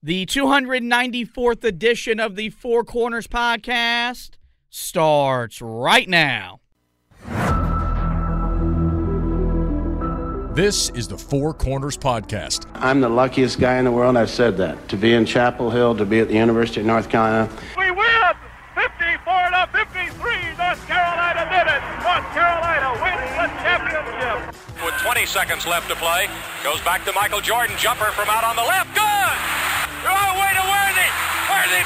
The 294th edition of the Four Corners podcast starts right now. This is the Four Corners Podcast. I'm the luckiest guy in the world. I've said that. To be in Chapel Hill, to be at the University of North Carolina. We win 54 to 53. North Carolina did it. North Carolina wins the championship. With 20 seconds left to play, goes back to Michael Jordan. Jumper from out on the left. Good. Oh, way to Worthy. Worthy five. The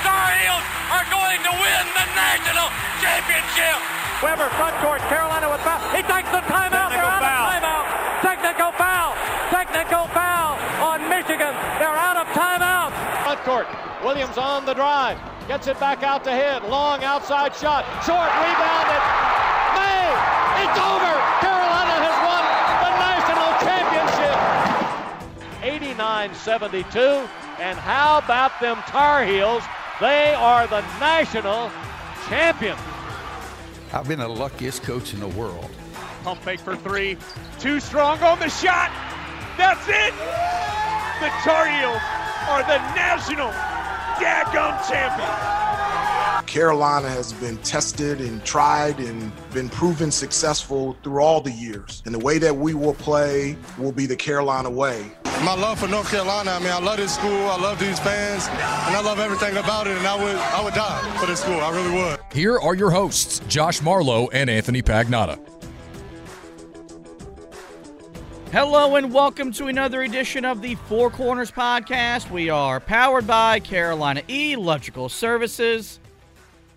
Tar Heels are going to win the national championship. Webber front court. Carolina with foul. He takes the timeout. They're out foul. of timeout. Technical foul. Technical foul on Michigan. They're out of timeout. Front court. Williams on the drive. Gets it back out to hit. Long outside shot. Short rebounded. May. It's over. Carolina has won the national championship. 89-72. And how about them Tar Heels? They are the national champions. I've been the luckiest coach in the world. Pump fake for three. Too strong on the shot. That's it. The Tar Heels are the national daggum champions. Carolina has been tested and tried and been proven successful through all the years. And the way that we will play will be the Carolina way. My love for North Carolina, I mean, I love this school, I love these fans, and I love everything about it, and I would I would die for this school. I really would. Here are your hosts, Josh Marlowe and Anthony Pagnotta. Hello and welcome to another edition of the Four Corners podcast. We are powered by Carolina Electrical Services.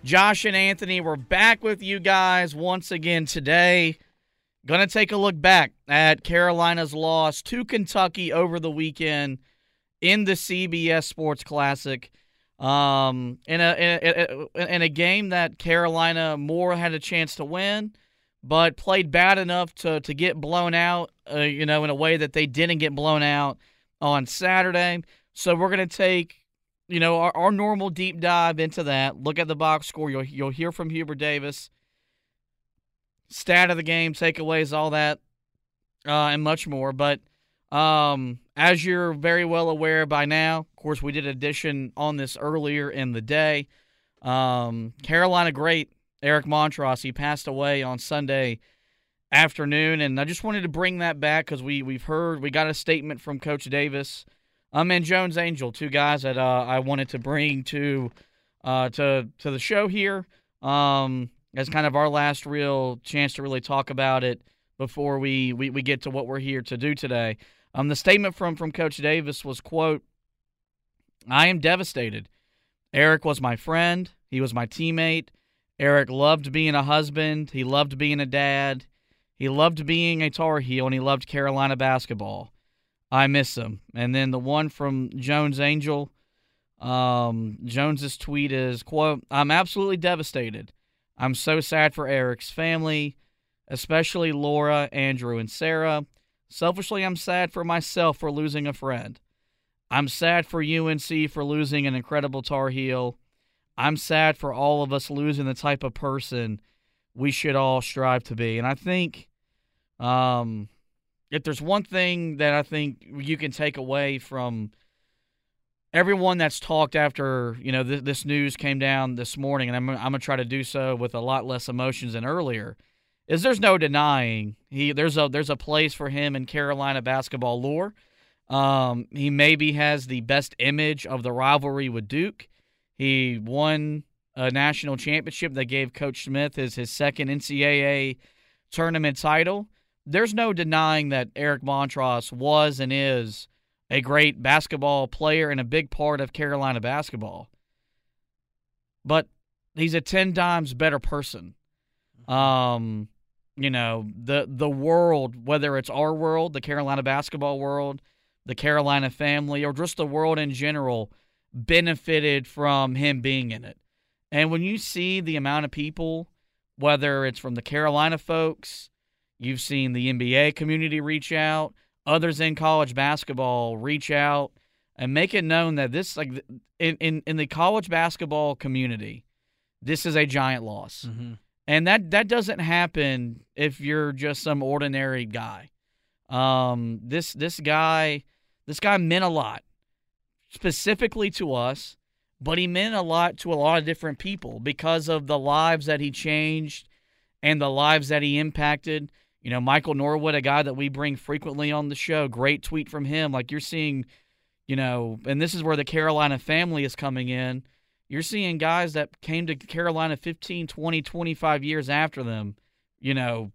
Josh and Anthony, we're back with you guys once again today. Going to take a look back at Carolina's loss to Kentucky over the weekend in the CBS Sports Classic. Um, in a, in a in a game that Carolina more had a chance to win, but played bad enough to to get blown out. Uh, you know, in a way that they didn't get blown out on Saturday. So we're gonna take you know our, our normal deep dive into that. Look at the box score. You'll you'll hear from Hubert Davis. Stat of the game, takeaways, all that, uh, and much more. But um, as you're very well aware by now, of course, we did an edition on this earlier in the day. Um, Carolina great Eric Montross, he passed away on Sunday afternoon, and I just wanted to bring that back because we we've heard we got a statement from Coach Davis, um, and Jones Angell, two guys that uh, I wanted to bring to uh, to to the show here, um, as kind of our last real chance to really talk about it before we, we, we get to what we're here to do today. Um, the statement from from Coach Davis was quote, "I am devastated. Eric was my friend. He was my teammate. Eric loved being a husband. He loved being a dad. He loved being a Tar Heel, and he loved Carolina basketball. I miss him." And then the one from Jones Angell. Um, Jones's tweet is quote, "I'm absolutely devastated. I'm so sad for Eric's family, especially Laura, Andrew, and Sarah. Selfishly, I'm sad for myself for losing a friend. I'm sad for UNC for losing an incredible Tar Heel. I'm sad for all of us losing the type of person we should all strive to be. And I think um, if there's one thing that I think you can take away from everyone that's talked after you know th- this news came down this morning, and I'm, I'm gonna try to do so with a lot less emotions than earlier, is there's no denying he there's a there's a place for him in Carolina basketball lore. Um, he maybe has the best image of the rivalry with Duke. He won a national championship that gave Coach Smith his his second NCAA tournament title. There's no denying that Eric Montross was and is a great basketball player and a big part of Carolina basketball. But he's a 10 times better person. Um, you know, the the world, whether it's our world, the Carolina basketball world, the Carolina family, or just the world in general, benefited from him being in it. And when you see the amount of people, whether it's from the Carolina folks, you've seen the NBA community reach out, others in college basketball reach out and make it known that this like in in, in the college basketball community, this is a giant loss. Mm-hmm. And that that doesn't happen if you're just some ordinary guy. Um, this this guy this guy meant a lot specifically to us, but he meant a lot to a lot of different people because of the lives that he changed and the lives that he impacted. You know, Michael Norwood, a guy that we bring frequently on the show, great tweet from him. Like you're seeing, you know, and this is where the Carolina family is coming in. You're seeing guys that came to Carolina 15, 20, 25 years after them, you know,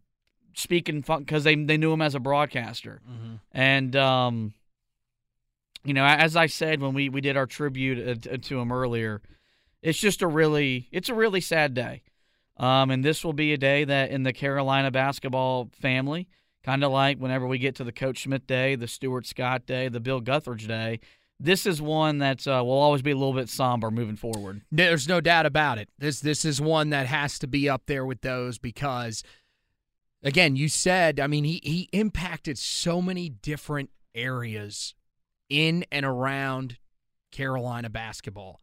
speaking because they they knew him as a broadcaster. Mm-hmm. And um you know, as I said when we we did our tribute uh, to him earlier, it's just a really it's a really sad day. Um, and this will be a day that in the Carolina basketball family, kind of like whenever we get to the Coach Smith Day, the Stuart Scott Day, the Bill Guthridge Day, this is one that uh, will always be a little bit somber moving forward. There's no doubt about it. This this is one that has to be up there with those because, again, you said, I mean, he he impacted so many different areas in and around Carolina basketball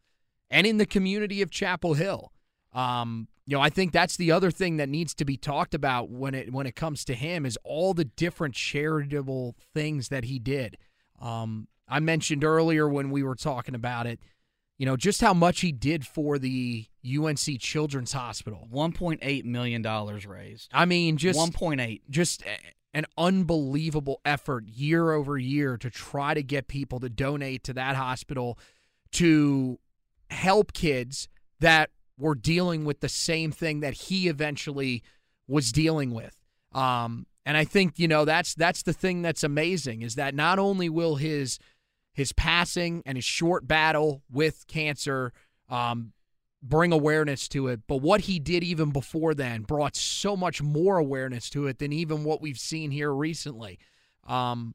and in the community of Chapel Hill. Um, you know, I think that's the other thing that needs to be talked about when it when it comes to him is all the different charitable things that he did. Um, I mentioned earlier when we were talking about it, you know, just how much he did for the UNC Children's Hospital. $1.8 million raised. I mean, just 1.8. Just an unbelievable effort year over year to try to get people to donate to that hospital to help kids that were dealing with the same thing that he eventually was dealing with. Um, and I think you know that's that's the thing that's amazing is that not only will his his passing and his short battle with cancer um, bring awareness to it, but what he did even before then brought so much more awareness to it than even what we've seen here recently. Um,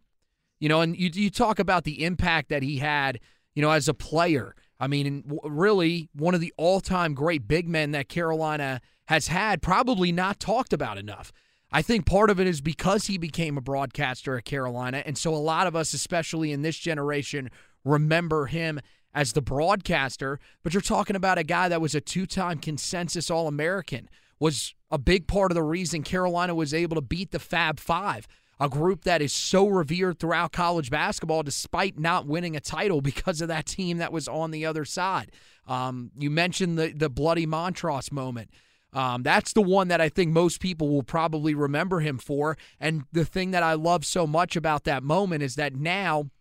you know, and you you talk about the impact that he had, you know, as a player. I mean, really one of the all-time great big men that Carolina has had, probably not talked about enough. I think part of it is because he became a broadcaster at Carolina. And so a lot of us, especially in this generation, remember him as the broadcaster. But you're talking about a guy that was a two time consensus All American, was a big part of the reason Carolina was able to beat the Fab Five, a group that is so revered throughout college basketball despite not winning a title because of that team that was on the other side. Um, you mentioned the, the bloody Montross moment. Um, that's the one that I think most people will probably remember him for. And the thing that I love so much about that moment is that now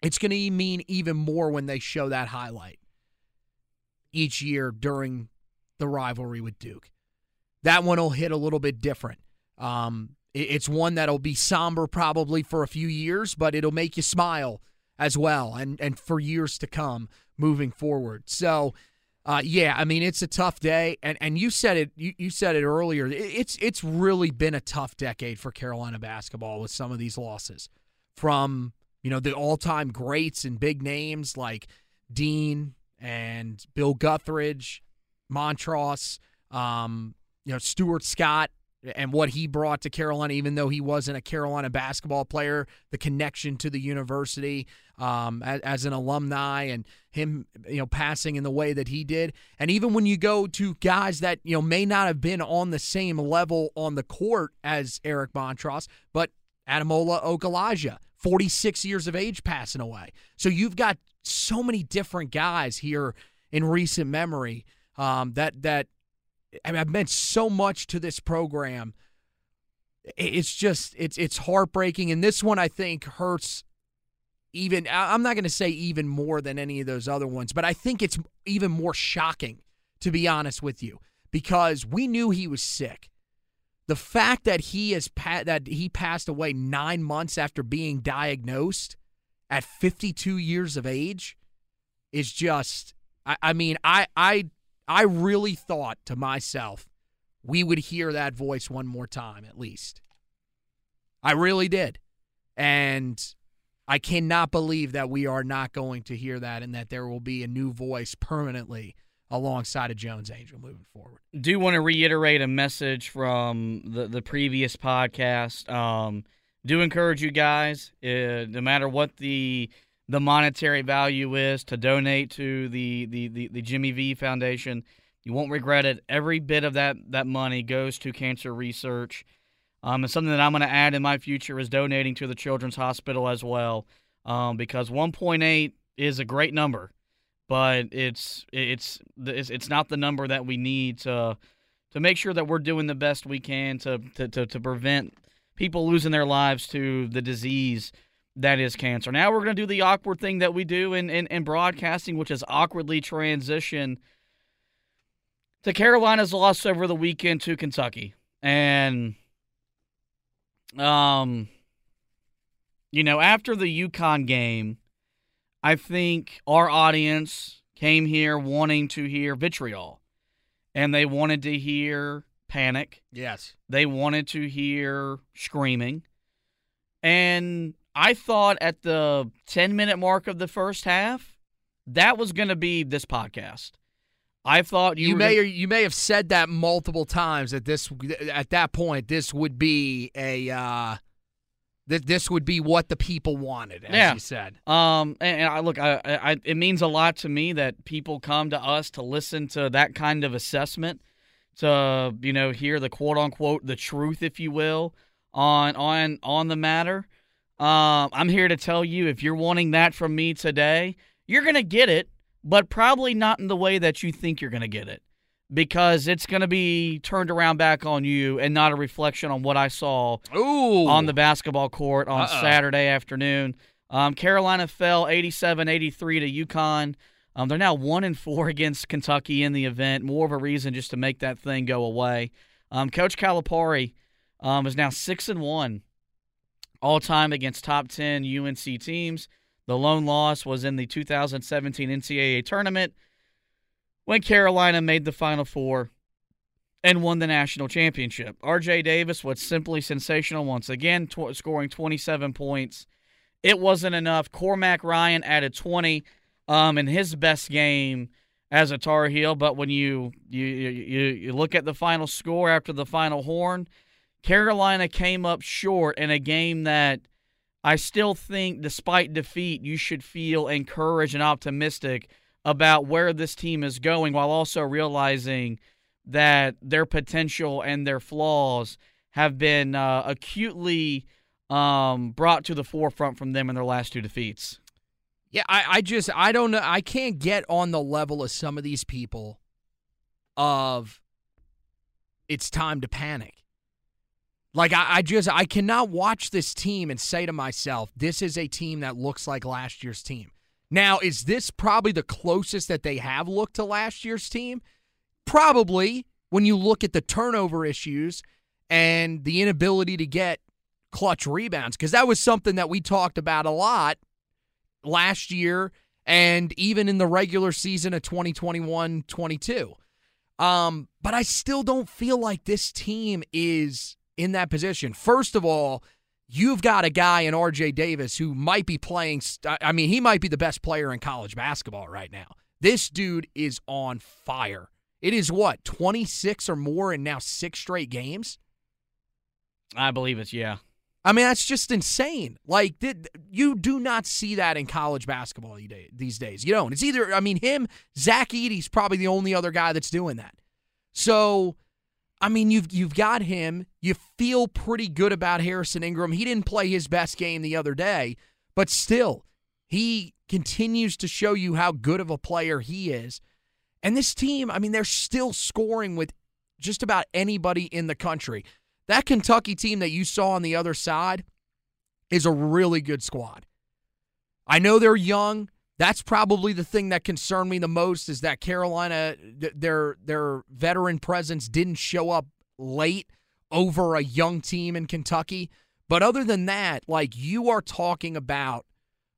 it's going to mean even more when they show that highlight each year during the rivalry with Duke. That one will hit a little bit different. Um, it's one that'll be somber probably for a few years, but it'll make you smile as well and, and for years to come moving forward. So, uh, yeah, I mean it's a tough day, and and you said it. You, you said it earlier. It's it's really been a tough decade for Carolina basketball with some of these losses, from you know the all time greats and big names like Dean and Bill Guthridge, Montross, um, you know Stuart Scott, and what he brought to Carolina, even though he wasn't a Carolina basketball player, the connection to the university um, as, as, an alumni and him, you know, passing in the way that he did. And even when you go to guys that, you know, may not have been on the same level on the court as Eric Montross, but Ademola Okulaja, 46 years of age passing away. So you've got so many different guys here in recent memory um, that that I mean, I've meant so much to this program. It's just it's it's heartbreaking, and this one I think hurts even. I'm not going to say even more than any of those other ones, but I think it's even more shocking to be honest with you because we knew he was sick. The fact that he has pa- that he passed away nine months after being diagnosed at 52 years of age is just. I, I mean, I I I really thought to myself, we would hear that voice one more time at least. I really did. And I cannot believe that we are not going to hear that and that there will be a new voice permanently alongside of Jones Angell moving forward. Do want to reiterate a message from the, the previous podcast. Um, do encourage you guys, uh, no matter what the the monetary value is to donate to the, the, the, the Jimmy V Foundation. You won't regret it. Every bit of that, that money goes to cancer research. Um, and something that I'm going to add in my future is donating to the Children's Hospital as well, um, because 1.8 is a great number, but it's it's it's not the number that we need to to make sure that we're doing the best we can to to to, to prevent people losing their lives to the disease that is cancer. Now we're going to do the awkward thing that we do in, in, in broadcasting, which is awkwardly transition to Carolina's loss over the weekend to Kentucky. And, um, you know, after the UConn game, I think our audience came here wanting to hear vitriol and they wanted to hear panic. Yes. They wanted to hear screaming. And I thought at the 10 minute mark of the first half, that was going to be this podcast. I thought you, You, may gonna, or you may have said that multiple times at this at that point this would be a uh that this would be what the people wanted as Yeah. you said. Um, and, and I look, I, I, it means a lot to me that people come to us to listen to that kind of assessment, to you know hear the quote unquote the truth, if you will, on on on the matter. Um, I'm here to tell you if you're wanting that from me today, you're gonna get it, but probably not in the way that you think you're gonna get it, because it's gonna be turned around back on you and not a reflection on what I saw Ooh. on the basketball court on Uh-oh. Saturday afternoon. Um, Carolina fell 87-83 to UConn. Um, they're now one and four against Kentucky in the event. More of a reason just to make that thing go away. Um, Coach Calipari um, is now six and one all time against top ten UNC teams. The lone loss was in the 2017 NCAA tournament when Carolina made the Final Four and won the national championship. RJ Davis was simply sensational once again, tw- scoring 27 points. It wasn't enough. Cormac Ryan added 20 um, in his best game as a Tar Heel, but when you you, you you look at the final score after the final horn, Carolina came up short in a game that I still think, despite defeat, you should feel encouraged and optimistic about where this team is going while also realizing that their potential and their flaws have been uh, acutely um, brought to the forefront from them in their last two defeats. Yeah, I, I just I don't know. I can't get on the level of some of these people of it's time to panic. Like I, I just I cannot watch this team and say to myself, this is a team that looks like last year's team. Now, is this probably the closest that they have looked to last year's team? Probably when you look at the turnover issues and the inability to get clutch rebounds, because that was something that we talked about a lot last year and even in the regular season of 2021 22. Um, but I still don't feel like this team is in that position. First of all, you've got a guy in RJ Davis who might be playing, I mean, he might be the best player in college basketball right now. This dude is on fire. It is what, 26 or more in now six straight games? I believe it's yeah. I mean, that's just insane. Like, th- you do not see that in college basketball these these days. You don't. It's either, I mean, him, Zach Edey's probably the only other guy that's doing that. So, I mean, you've you've got him. You feel pretty good about Harrison Ingram. He didn't play his best game the other day, but still, he continues to show you how good of a player he is. And this team, I mean, they're still scoring with just about anybody in the country. That Kentucky team that you saw on the other side is a really good squad. I know they're young. That's probably the thing that concerned me the most is that Carolina their their veteran presence didn't show up late over a young team in Kentucky. But other than that, like you are talking about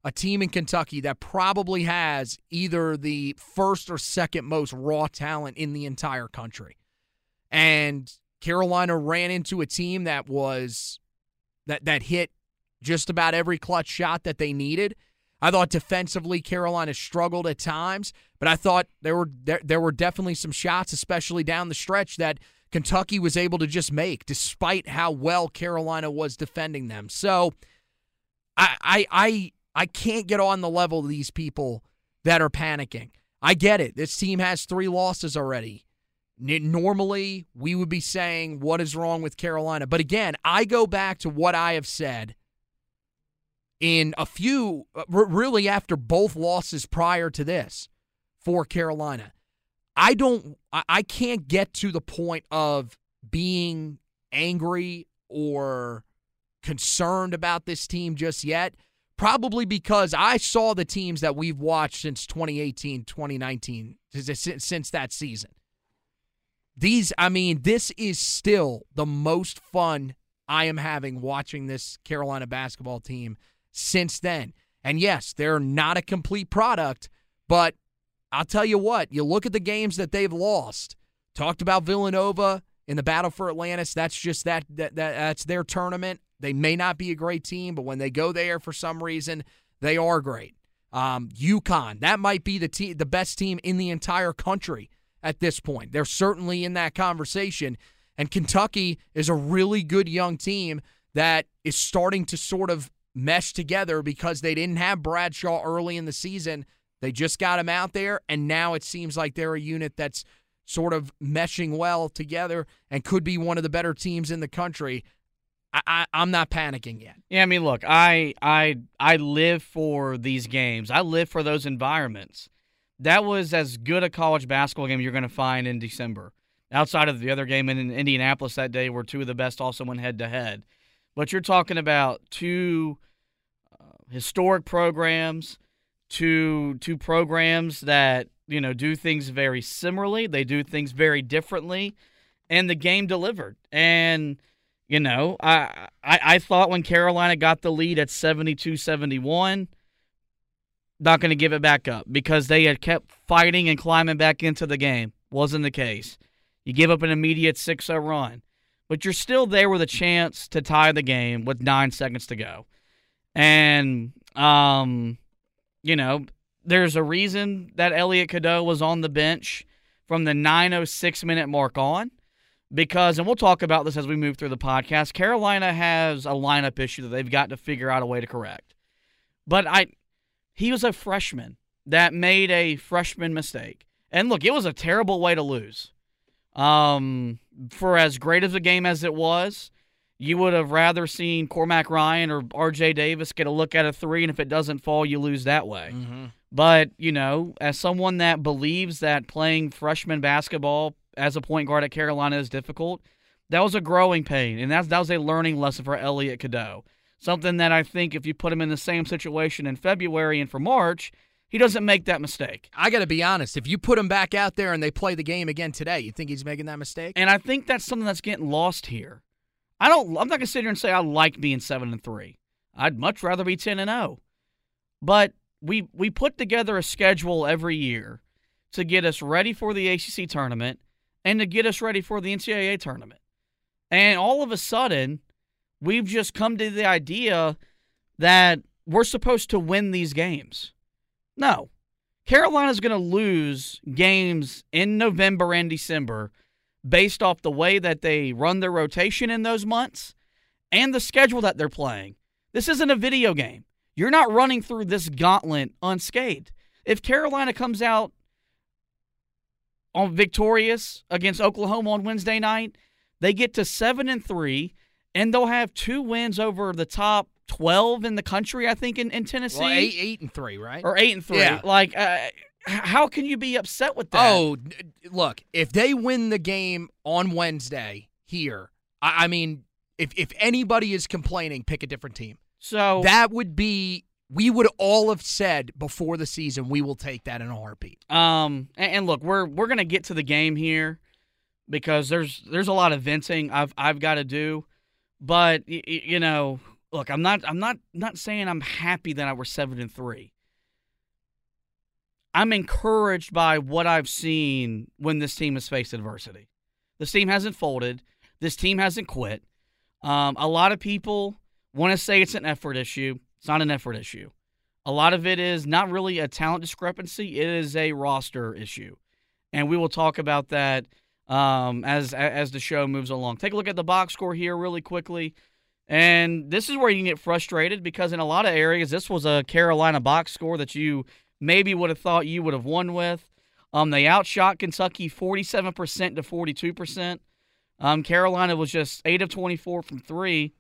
a team in Kentucky that probably has either the first or second most raw talent in the entire country. And Carolina ran into a team that was that that hit just about every clutch shot that they needed. I thought defensively Carolina struggled at times, but I thought there were there, there were definitely some shots, especially down the stretch, that Kentucky was able to just make, despite how well Carolina was defending them. So I I I, I can't get on the level of these people that are panicking. I get it. This team has three losses already. Normally, we would be saying, what is wrong with Carolina? But again, I go back to what I have said in a few, uh, really after both losses prior to this for Carolina. I don't, I, I can't get to the point of being angry or concerned about this team just yet. Probably because I saw the teams that we've watched since 2018, 2019, since that season. These, I mean, this is still the most fun I am having watching this Carolina basketball team since then. And yes, they're not a complete product, but I'll tell you what, you look at the games that they've lost. Talked about Villanova in the battle for Atlantis. That's just that, that, that that's their tournament. They may not be a great team, but when they go there for some reason, they are great. Um, UConn, that might be the team, the best team in the entire country at this point. They're certainly in that conversation. And Kentucky is a really good young team that is starting to sort of mesh together because they didn't have Bradshaw early in the season. They just got him out there, and now it seems like they're a unit that's sort of meshing well together and could be one of the better teams in the country. I, I, am not panicking yet. Yeah, I mean, look, I I I live for these games. I live for those environments. That was as good a college basketball game you're going to find in December. Outside of the other game in Indianapolis that day, where two of the best also went head to head. But you're talking about two uh, historic programs, two two programs that you know do things very similarly. They do things very differently, and the game delivered. And you know, I, I, I thought when Carolina got the lead at 72 71, not going to give it back up because they had kept fighting and climbing back into the game. Wasn't the case. You give up an immediate 6 0 run, but you're still there with a chance to tie the game with nine seconds to go. And, um, you know, there's a reason that Elliot Cadeau was on the bench from the 906 minute mark on because, and we'll talk about this as we move through the podcast, Carolina has a lineup issue that they've got to figure out a way to correct. But I, he was a freshman that made a freshman mistake. And look, it was a terrible way to lose. Um, for as great of a game as it was, you would have rather seen Cormac Ryan or RJ Davis get a look at a three, and if it doesn't fall, you lose that way. Mm-hmm. But, you know, as someone that believes that playing freshman basketball as a point guard at Carolina is difficult. That was a growing pain, and that's, that was a learning lesson for Elliot Cadeau. Something that I think if you put him in the same situation in February and for March, he doesn't make that mistake. I got to be honest. If you put him back out there and they play the game again today, you think he's making that mistake? And I think that's something that's getting lost here. I don't. I'm not gonna sit here and say I like being seven and three. I'd much rather be ten and zero. But we we put together a schedule every year to get us ready for the ACC tournament and to get us ready for the NCAA tournament. And all of a sudden, we've just come to the idea that we're supposed to win these games. No. Carolina's going to lose games in November and December based off the way that they run their rotation in those months and the schedule that they're playing. This isn't a video game. You're not running through this gauntlet unscathed. If Carolina comes out on victorious against Oklahoma on Wednesday night. They get to seven and three, and they'll have two wins over the top twelve in the country. I think in, in Tennessee, well, eight eight and three, right? Or eight and three. Yeah. Like, uh, how can you be upset with that? Oh, look, if they win the game on Wednesday here, I, I mean, if if anybody is complaining, pick a different team. So that would be we would all have said before the season we will take that in a heartbeat. Um, and, and look, we're we're gonna get to the game here because there's there's a lot of venting I've I've got to do, but y- y- you know, look, I'm not I'm not not saying I'm happy that I were seven and three. I'm encouraged by what I've seen when this team has faced adversity. This team hasn't folded. This team hasn't quit. Um, a lot of people want to say it's an effort issue. It's not an effort issue. A lot of it is not really a talent discrepancy. It is a roster issue, and we will talk about that um, as as the show moves along. Take a look at the box score here really quickly, and this is where you can get frustrated because in a lot of areas this was a Carolina box score that you maybe would have thought you would have won with. Um, they outshot Kentucky 47% to 42%. Um, Carolina was just 8 of 24 from three,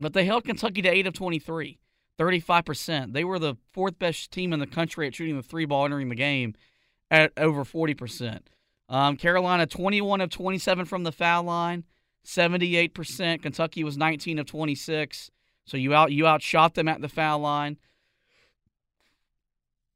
but they held Kentucky to 8 of 23. 35%. They were the fourth best team in the country at shooting the three ball entering the game at over 40%. Um, Carolina 21 of 27 from the foul line, 78%. Kentucky was 19 of 26. So you out you outshot them at the foul line.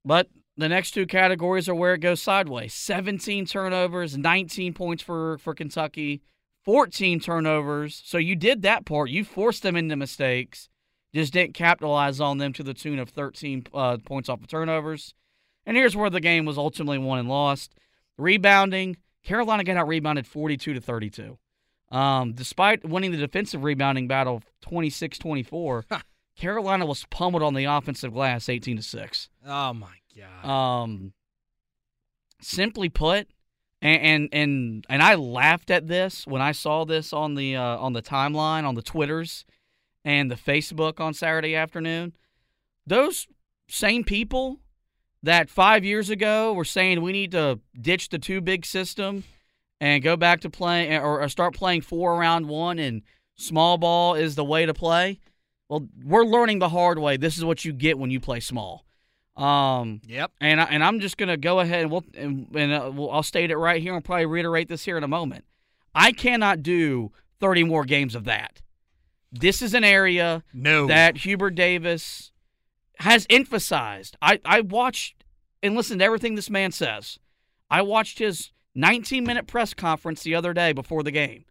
But the next two categories are where it goes sideways. 17 turnovers, 19 points for for Kentucky, 14 turnovers. So you did that part. You forced them into mistakes. Just didn't capitalize on them to the tune of 13 uh, points off of turnovers. And here's where the game was ultimately won and lost. Rebounding, Carolina got out rebounded 42 to 32. Um, despite winning the defensive rebounding battle 26 24, Carolina was pummeled on the offensive glass 18 to 6. Oh, my God. Um, simply put, and, and and and I laughed at this when I saw this on the uh, on the timeline on the Twitters and the Facebook on Saturday afternoon. Those same people that five years ago were saying we need to ditch the two big system and go back to playing or, or start playing four around one and small ball is the way to play. Well, we're learning the hard way. This is what you get when you play small. Um, yep. And I, and I'm just gonna go ahead and we'll and, and uh, we'll, I'll state it right here and probably reiterate this here in a moment. I cannot do 30 more games of that. This is an area no. that Hubert Davis has emphasized. I I watched and listened to everything this man says. I watched his 19 minute press conference the other day before the game,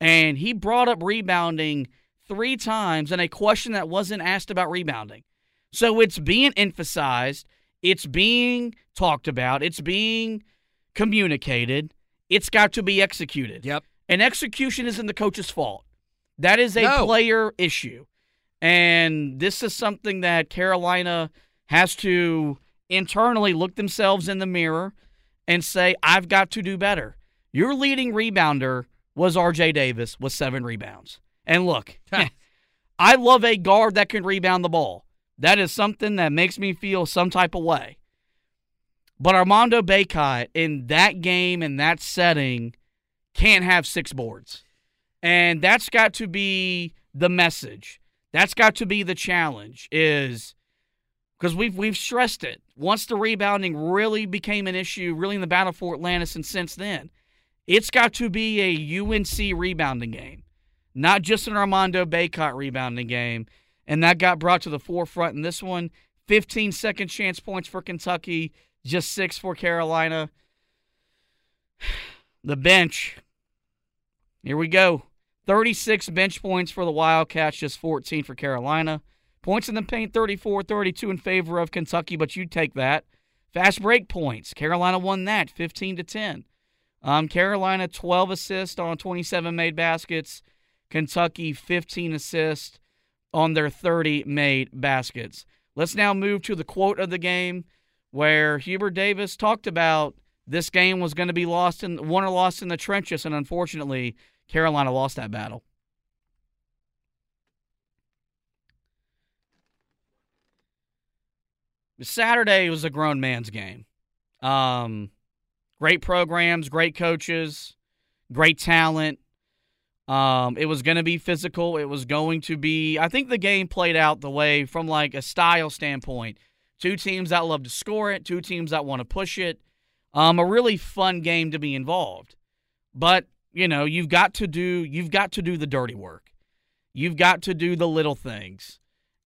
and he brought up rebounding three times in a question that wasn't asked about rebounding. So it's being emphasized, it's being talked about, it's being communicated. It's got to be executed. Yep. And execution isn't the coach's fault. That is a No. player issue. And this is something that Carolina has to internally look themselves in the mirror and say, I've got to do better. Your leading rebounder was RJ Davis with seven rebounds. And look, I love a guard that can rebound the ball. That is something that makes me feel some type of way. But Armando Bacot in that game, in that setting, can't have six boards. And that's got to be the message. That's got to be the challenge is because we've we've stressed it. Once the rebounding really became an issue, really in the battle for Atlantis, and since then, it's got to be a UNC rebounding game, not just an Armando Bacot rebounding game. And that got brought to the forefront in this one. 15 second chance points for Kentucky, just six for Carolina. The bench. Here we go. 36 bench points for the Wildcats, just 14 for Carolina. Points in the paint 34 32 in favor of Kentucky, but you take that. Fast break points. Carolina won that 15 to 10. Um, Carolina 12 assists on 27 made baskets. Kentucky 15 assists on their 30 made baskets. Let's now move to the quote of the game where Hubert Davis talked about this game was going to be lost in won or lost in the trenches, and unfortunately, Carolina lost that battle. Saturday was a grown man's game. Um, great programs, great coaches, great talent. Um, it was going to be physical. It was going to be. I think the game played out the way from like a style standpoint. Two teams that love to score it. Two teams that want to push it. Um, a really fun game to be involved. But you know, you've got to do. You've got to do the dirty work. You've got to do the little things.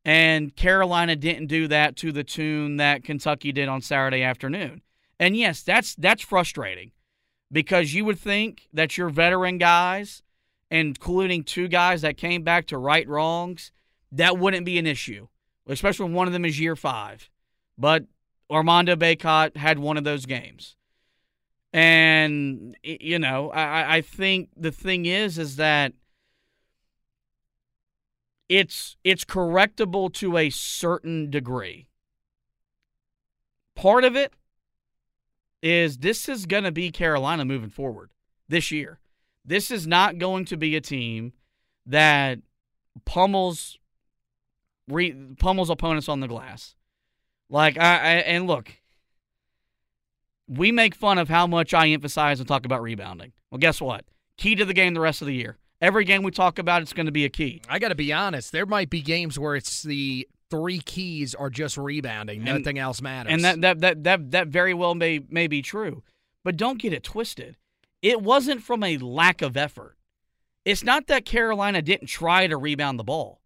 And Carolina didn't do that to the tune that Kentucky did on Saturday afternoon. And yes, that's that's frustrating because you would think that your veteran guys, including two guys that came back to right wrongs, that wouldn't be an issue, especially when one of them is year five. But Armando Bacot had one of those games. And, you know, I, I think the thing is, is that it's it's correctable to a certain degree. Part of it is this is going to be Carolina moving forward this year. This is not going to be a team that pummels re, pummels opponents on the glass. Like I, I and look, we make fun of how much I emphasize and talk about rebounding. Well, guess what? Key to the game the rest of the year. Every game we talk about, it's going to be a key. I got to be honest. There might be games where it's the three keys are just rebounding. And- Nothing else matters. And that, that that that that very well may may be true. But don't get it twisted. It wasn't from a lack of effort. It's not that Carolina didn't try to rebound the ball.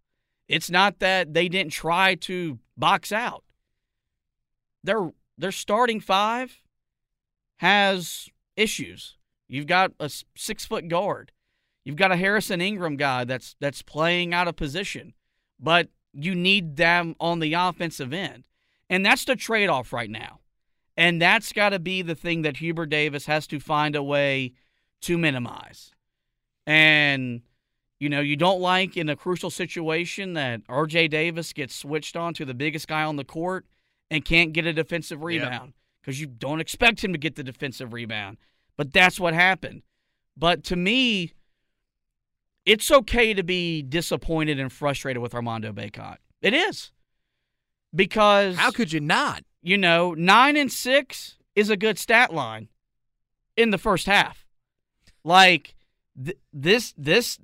It's not that they didn't try to box out. Their their starting five has issues. You've got a six foot guard. You've got a Harrison Ingram guy that's that's playing out of position, but you need them on the offensive end, and that's the trade off right now. And that's got to be the thing that Hubert Davis has to find a way to minimize. And you know, you don't like in a crucial situation that RJ Davis gets switched on to the biggest guy on the court and can't get a defensive rebound because you don't expect him to get the defensive rebound. But that's what happened. But to me, it's okay to be disappointed and frustrated with Armando Bacot. It is. Because How could you not? you know, nine and six is a good stat line in the first half. Like th- this, this,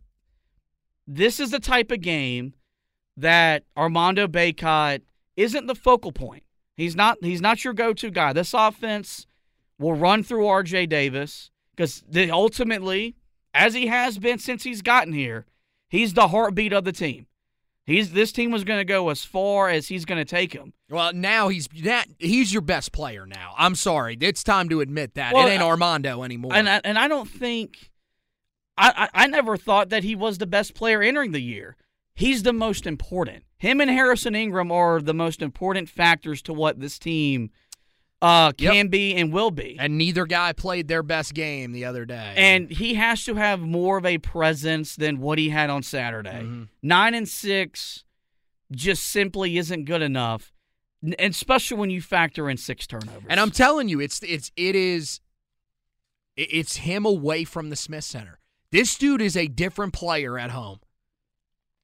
this is the type of game that Armando Bacot isn't the focal point. He's not. He's not your go-to guy. This offense will run through R.J. Davis because ultimately, as he has been since he's gotten here, he's the heartbeat of the team. He's this team was going to go as far as he's going to take him. Well, now he's that he's your best player now. I'm sorry, it's time to admit that Well, it ain't Armando anymore. And I, and I don't think I, I I never thought that he was the best player entering the year. He's the most important. Him and Harrison Ingram are the most important factors to what this team uh, Yep. can be and will be. and neither guy played their best game the other day. And he has to have more of a presence than what he had on Saturday. Mm-hmm. Nine and six just simply isn't good enough, and especially when you factor in six turnovers. And I'm telling you, it's it's it is it's him away from the Smith Center. This dude is a different player at home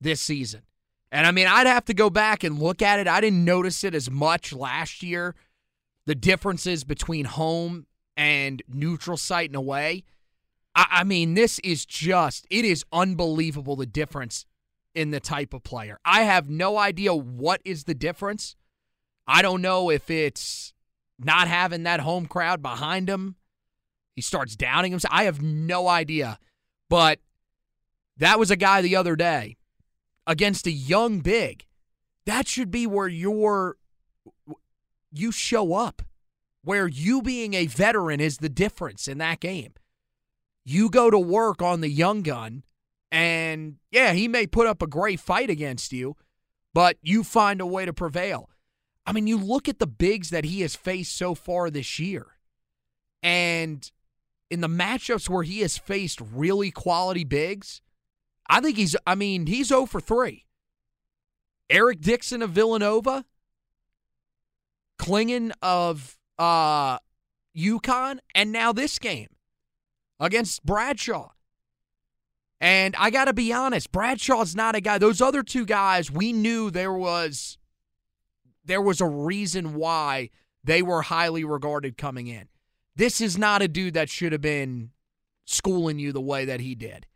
this season. And I mean, I'd have to go back and look at it. I didn't notice it as much last year. The differences between home and neutral site and away. I, I mean, this is just, it is unbelievable the difference in the type of player. I have no idea what is the difference. I don't know if it's not having that home crowd behind him. He starts doubting himself. I have no idea. But that was a guy the other day against a young big. That should be where you're you show up. Where you being a veteran is the difference in that game. You go to work on the young gun and yeah, he may put up a great fight against you, but you find a way to prevail. I mean, you look at the bigs that he has faced so far this year, and in the matchups where he has faced really quality bigs, I think he's, I mean, he's 0 for 3. Eric Dixon of Villanova, Clingan of uh, UConn, and now this game against Bradshaw. And I got to be honest, Bradshaw's not a guy. Those other two guys, we knew there was there was a reason why they were highly regarded coming in. This is not a dude that should have been schooling you the way that he did.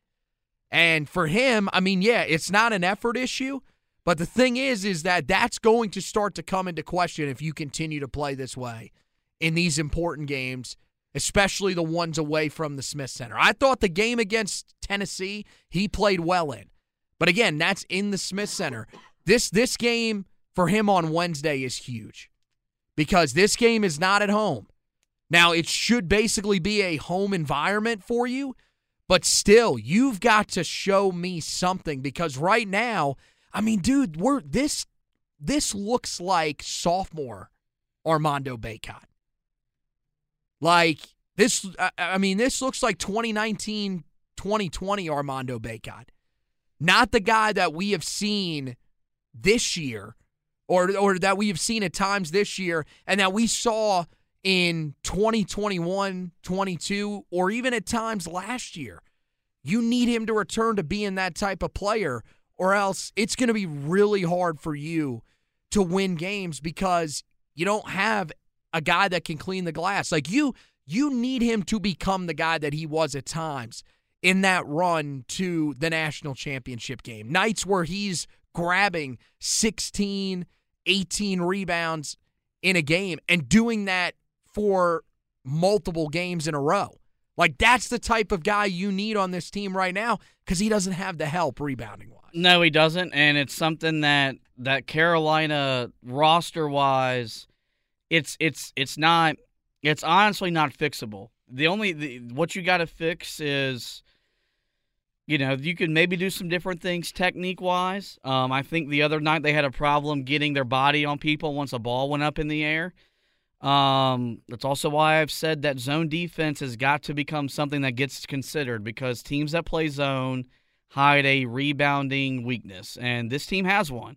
And for him, I mean, yeah, it's not an effort issue, but the thing is is that that's going to start to come into question if you continue to play this way in these important games, especially the ones away from the Smith Center. I thought the game against Tennessee, he played well in. But again, that's in the Smith Center. This this game for him on Wednesday is huge because this game is not at home. Now, it should basically be a home environment for you, but still, you've got to show me something because right now, I mean, dude, we're this this looks like sophomore Armando Bacot. Like this I- I mean, this looks like 2019 2020 Armando Bacot. Not the guy that we have seen this year or or that we have seen at times this year and that we saw in 2021, 22 or even at times last year. You need him to return to being that type of player or else it's going to be really hard for you to win games because you don't have a guy that can clean the glass. Like you you need him to become the guy that he was at times in that run to the national championship game. Nights where he's grabbing 16, 18 rebounds in a game and doing that for multiple games in a row. Like that's the type of guy you need on this team right now because he doesn't have the help rebounding wise. No, he doesn't, and it's something that that Carolina roster wise, it's it's it's not it's honestly not fixable. The only the, what you got to fix is, you know, you can maybe do some different things technique wise. Um, I think the other night they had a problem getting their body on people once a ball went up in the air. Um, that's also why I've said that zone defense has got to become something that gets considered because teams that play zone hide a rebounding weakness, and this team has one.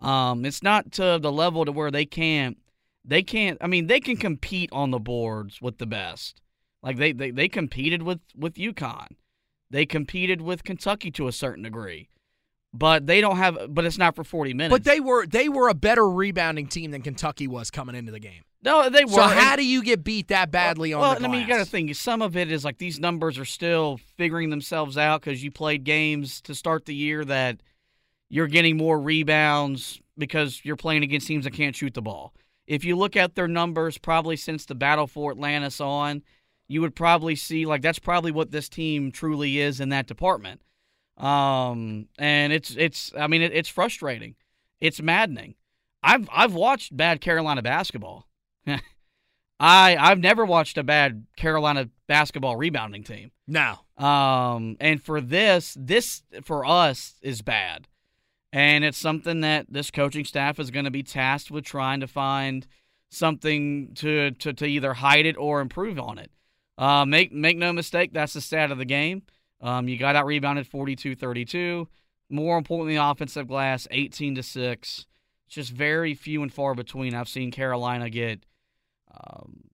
Um, it's not to the level to where they can't. They can't. I mean, they can compete on the boards with the best. Like they they, they competed with with UConn. They competed with Kentucky to a certain degree but they don't have but it's not for 40 minutes but they were they were a better rebounding team than kentucky was coming into the game no they were so how do you get beat that badly well, on well, the i mean you got to think some of it is like these numbers are still figuring themselves out because you played games to start the year that you're getting more rebounds because you're playing against teams that can't shoot the ball if you look at their numbers probably since the battle for atlantis on you would probably see like that's probably what this team truly is in that department um, and it's it's I mean it, it's frustrating. It's maddening. I've I've watched bad Carolina basketball. I I've never watched a bad Carolina basketball rebounding team. No. Um, and for this, this for us is bad, and it's something that this coaching staff is going to be tasked with trying to find something to to to either hide it or improve on it. Uh, make make no mistake, that's the stat of the game. Um, you got out rebounded 42 32. More importantly, offensive glass 18 to 6. It's just very few and far between. I've seen Carolina get um,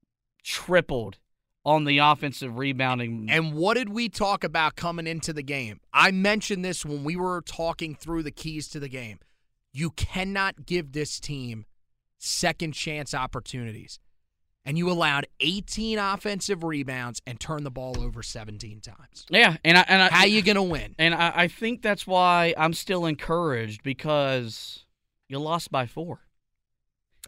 tripled on the offensive rebounding. And what did we talk about coming into the game? I mentioned this when we were talking through the keys to the game. You cannot give this team second chance opportunities and you allowed 18 offensive rebounds and turned the ball over 17 times. Yeah, and I, and I, how you gonna win? And I, I think that's why I'm still encouraged because you lost by four.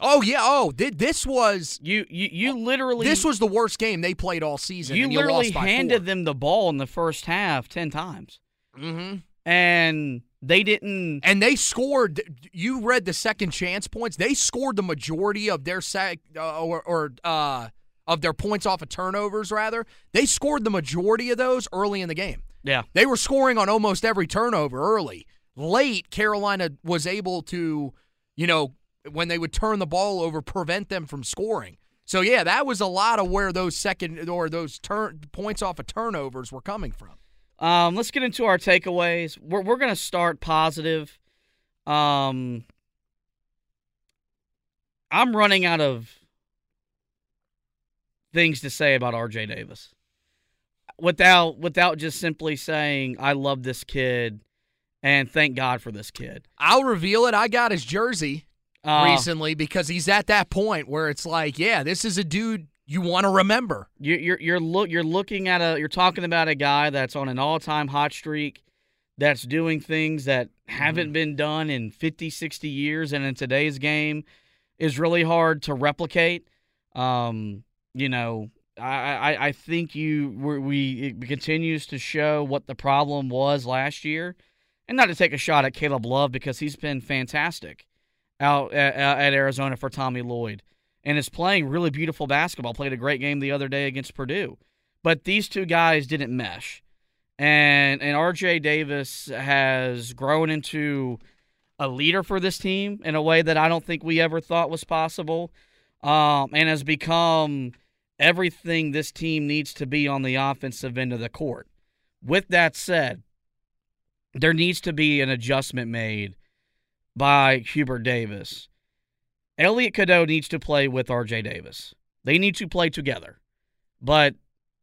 Oh yeah. Oh, this was you. You, you literally. This was the worst game they played all season. You, you literally handed four. them the ball in the first half ten times. Mm-hmm. And they didn't. And they scored. You read the second chance points. They scored the majority of their sec uh, or, or uh, of their points off of turnovers. Rather, they scored the majority of those early in the game. Yeah, they were scoring on almost every turnover early. Late, Carolina was able to, you know, when they would turn the ball over, prevent them from scoring. So yeah, that was a lot of where those second or those turn points off of turnovers were coming from. Um, let's get into our takeaways. We're we're gonna start positive. Um, I'm running out of things to say about RJ Davis without without just simply saying I love this kid and thank God for this kid. I'll reveal it. I got his jersey uh, recently because he's at that point where it's like, yeah, this is a dude you want to remember. You're you're you're, look, you're looking at a you're talking about a guy that's on an all-time hot streak that's doing things that haven't mm-hmm. been done in 50 60 years and in today's game is really hard to replicate um you know I, I, I think you we it continues to show what the problem was last year, and not to take a shot at Caleb Love because he's been fantastic out at, at Arizona for Tommy Lloyd and is playing really beautiful basketball. Played a great game the other day against Purdue. But these two guys didn't mesh. And and RJ Davis has grown into a leader for this team in a way that I don't think we ever thought was possible. Um, and has become everything this team needs to be on the offensive end of the court. With that said, there needs to be an adjustment made by Hubert Davis Elliot Cadeau needs to play with RJ Davis. They need to play together. But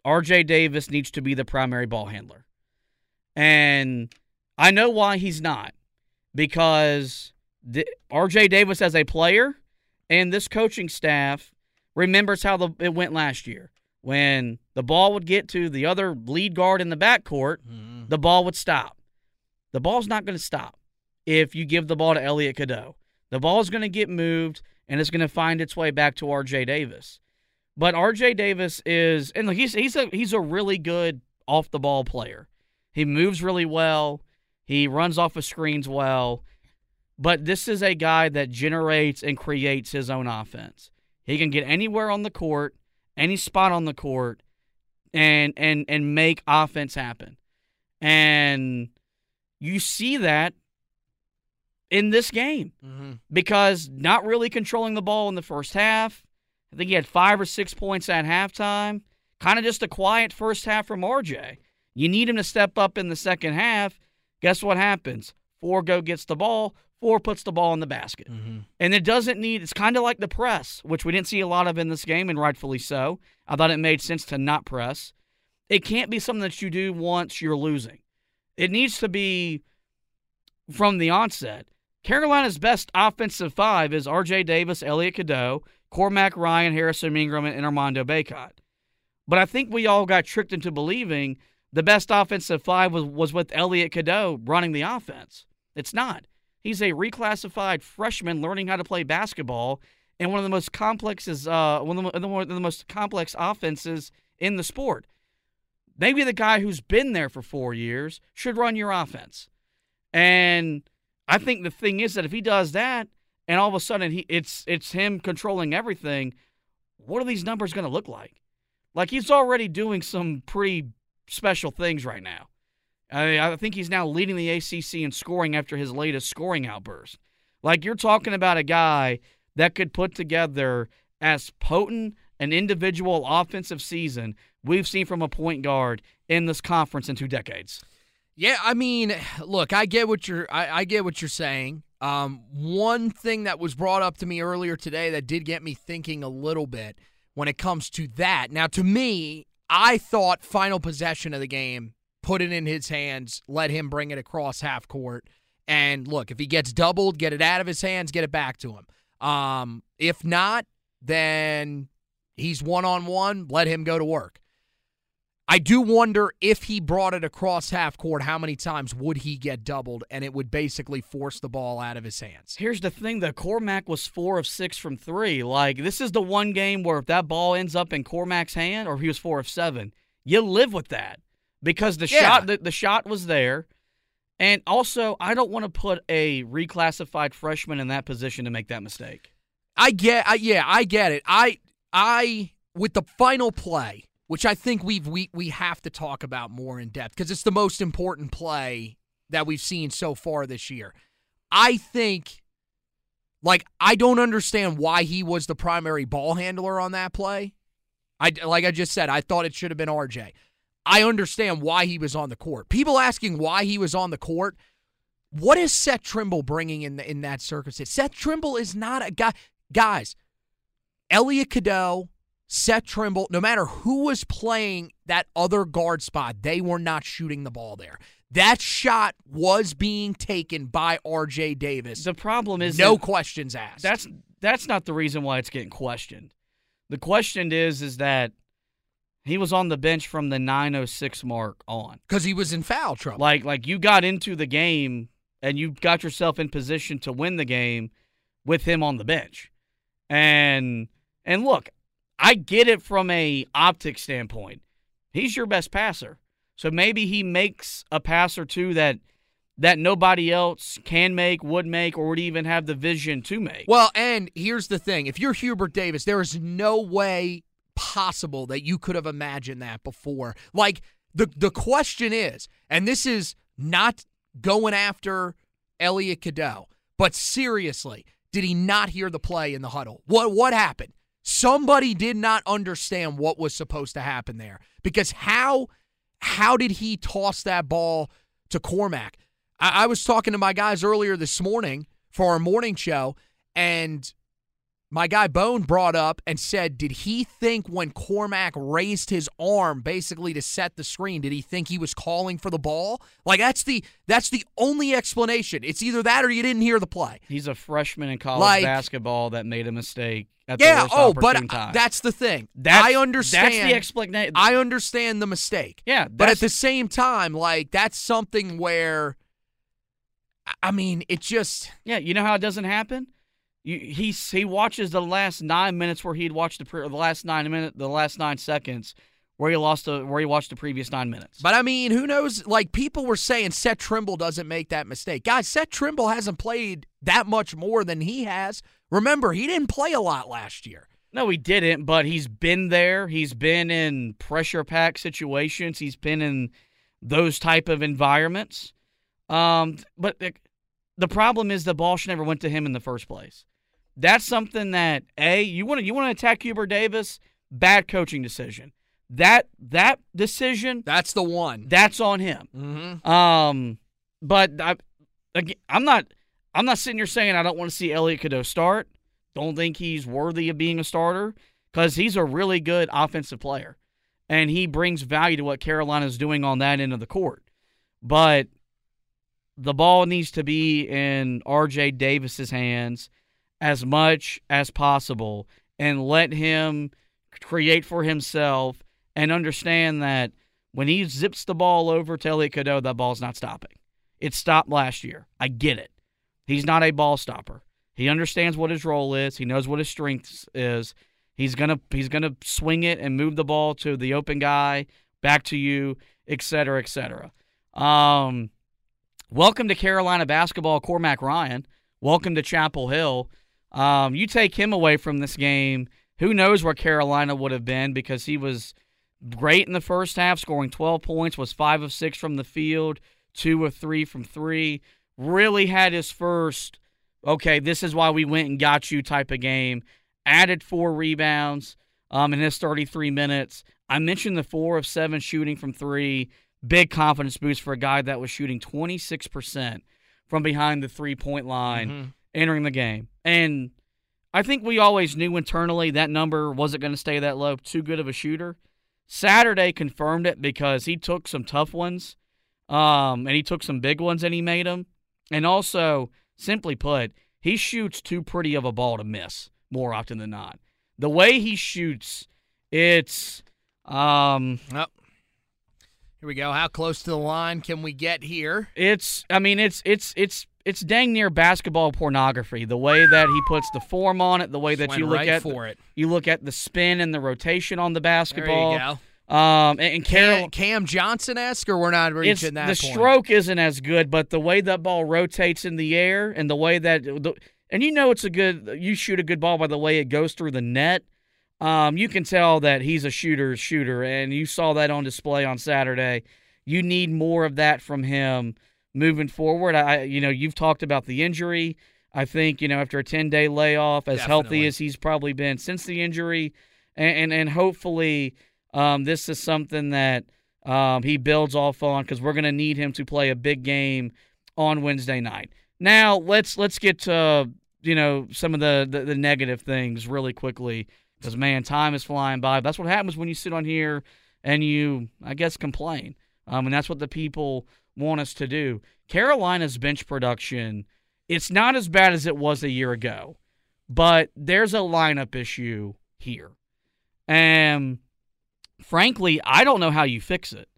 RJ Davis needs to be the primary ball handler. And I know why he's not. Because the, RJ Davis as a player and this coaching staff remembers how the, it went last year. When the ball would get to the other lead guard in the backcourt, mm-hmm. the ball would stop. The ball's not going to stop. If you give the ball to Elliot Cadeau. The ball is going to get moved and it's going to find its way back to RJ Davis. But RJ Davis is and he's he's a he's a really good off the ball player. He moves really well. He runs off of screens well. But this is a guy that generates and creates his own offense. He can get anywhere on the court, any spot on the court, and and and make offense happen. And you see that in this game Mm-hmm. because not really controlling the ball in the first half. I think he had five or six points at halftime. Kind of just a quiet first half from RJ. You need him to step up in the second half. Guess what happens? Four go gets the ball. Four puts the ball in the basket. And it doesn't need, it's kind of like the press, which we didn't see a lot of in this game, and rightfully so. I thought it made sense to not press. It can't be something that you do once you're losing. It needs to be from the onset. Carolina's best offensive five is R.J. Davis, Elliot Cadeau, Cormac Ryan, Harrison Ingram, and Armando Bacot. But I think we all got tricked into believing the best offensive five was, was with Elliot Cadeau running the offense. It's not. He's a reclassified freshman learning how to play basketball in one of the most complex uh one of the, one of the most complex offenses in the sport. Maybe the guy who's been there for four years should run your offense. And I think the thing is that if he does that, and all of a sudden he it's it's him controlling everything, what are these numbers going to look like? Like he's already doing some pretty special things right now. I, I think he's now leading the ACC in scoring after his latest scoring outburst. Like you're talking about a guy that could put together as potent an individual offensive season we've seen from a point guard in this conference in two decades. Yeah, I mean, look, I get what you're I, I get what you're saying. Um, one thing that was brought up to me earlier today that did get me thinking a little bit when it comes to that. Now, to me, I thought final possession of the game, put it in his hands, let him bring it across half court, and look, if he gets doubled, get it out of his hands, get it back to him. Um, if not, then he's one on one, let him go to work. I do wonder if he brought it across half court, how many times would he get doubled and it would basically force the ball out of his hands? Here's the thing: the Cormac was four of six from three. Like this is the one game where if that ball ends up in Cormac's hand, or he was four of seven, you live with that because the Yeah. shot the, the shot was there. And also, I don't want to put a reclassified freshman in that position to make that mistake. I get, I, yeah, I get it. I, I, with the final play, which I think we've we we have to talk about more in depth because it's the most important play that we've seen so far this year. I think, like, I don't understand why he was the primary ball handler on that play. I like I just said, I thought it should have been RJ. I understand why he was on the court. People asking why he was on the court. What is Seth Trimble bringing in the, in that circumstance? Seth Trimble is not a guy. Guys, Elliot Cadeau, Seth Trimble, no matter who was playing that other guard spot, they were not shooting the ball there. That shot was being taken by RJ Davis. The problem is no questions asked. That's that's not the reason why it's getting questioned. The question is is that he was on the bench from the 906 mark on. because he was in foul trouble. Like like you got into the game and you got yourself in position to win the game with him on the bench. And and look, I get it from a optic standpoint. He's your best passer. So maybe he makes a pass or two that that nobody else can make, would make, or would even have the vision to make. Well, and here's the thing: if you're Hubert Davis, there is no way possible that you could have imagined that before. Like the the question is, and this is not going after Elliot Cadeau, but seriously, did he not hear the play in the huddle? What what happened? Somebody did not understand what was supposed to happen there because how how did he toss that ball to Cormac? I, I was talking to my guys earlier this morning for our morning show, and my guy Bone brought up and said, Did he think when Cormac raised his arm basically to set the screen, did he think he was calling for the ball? Like that's the that's the only explanation. It's either that or you didn't hear the play. He's a freshman in college Like- basketball that made a mistake at the Yeah, worst oh, but that's the thing. That's- I understand. That's the explanation. I understand the mistake. Yeah, But at the same time, like that's something where I mean, it just Yeah, you know how it doesn't happen? You, he he watches the last nine minutes where he'd watched the pre, the last nine minute the last nine seconds where he lost the where he watched the previous nine minutes. But I mean, who knows? Like people were saying, Seth Trimble doesn't make that mistake. Guys, Seth Trimble hasn't played that much more than he has. Remember, he didn't play a lot last year. No, he didn't, but he's been there. He's been in pressure pack situations. He's been in those type of environments. Um, but the, the problem is the ball should never went to him in the first place. That's something that a you want to you want to attack Hubert Davis. Bad coaching decision. That that decision. That's the one. That's on him. Mm-hmm. Um, but I, again, I'm not. I'm not sitting here saying I don't want to see Elliot Cadeau start. Don't think he's worthy of being a starter because he's a really good offensive player, and he brings value to what Carolina's doing on that end of the court. But the ball needs to be in R.J. Davis's hands as much as possible, and let him create for himself and understand that when he zips the ball over to Elliot Cadeau, that ball's not stopping. It stopped last year. I get it. He's not a ball stopper. He understands what his role is. He knows what his strengths is. He's gonna he's gonna swing it and move the ball to the open guy, back to you, et cetera, et cetera. Um, welcome to Carolina basketball, Cormac Ryan. Welcome to Chapel Hill. Um, you take him away from this game, who knows where Carolina would have been because he was great in the first half, scoring 12 points, was five of six from the field, two of three from three. Really had his first, okay, this is why we went and got you type of game. Added four rebounds um, in his 33 minutes. I mentioned the four of seven shooting from three. Big confidence boost for a guy that was shooting 26% from behind the three point line Mm-hmm. Entering the game. And I think we always knew internally that number wasn't going to stay that low. Too good of a shooter. Saturday confirmed it because he took some tough ones, um, and he took some big ones and he made them. And also, simply put, he shoots too pretty of a ball to miss more often than not. The way he shoots, it's um, Oh. Here we go. How close to the line can we get here? it's I mean it's it's it's it's dang near basketball pornography. The way that he puts the form on it, the way that you look right at for it. you look at the spin and the rotation on the There basketball. you go. Um, and, and Carol, Cam, Cam Johnson esque, or we're not reaching that the point? stroke isn't as good, but the way that ball rotates in the air and the way that the, and you know it's a good you shoot a good ball by the way it goes through the net. Um, you can tell that he's a shooter's shooter, and you saw that on display on Saturday. You need more of that from him moving forward. I, you know, you've talked about the injury. I think you know after a ten day layoff, as healthy as he's probably been since the injury, and and, and hopefully um, this is something that um, he builds off on because we're going to need him to play a big game on Wednesday night. Now let's let's get to you know some of the the, the negative things really quickly because man, time is flying by. That's what happens when you sit on here and you, I guess, complain. Um, and that's what the people want us to do. Carolina's bench production, it's not as bad as it was a year ago, but there's a lineup issue here. And frankly, I don't know how you fix it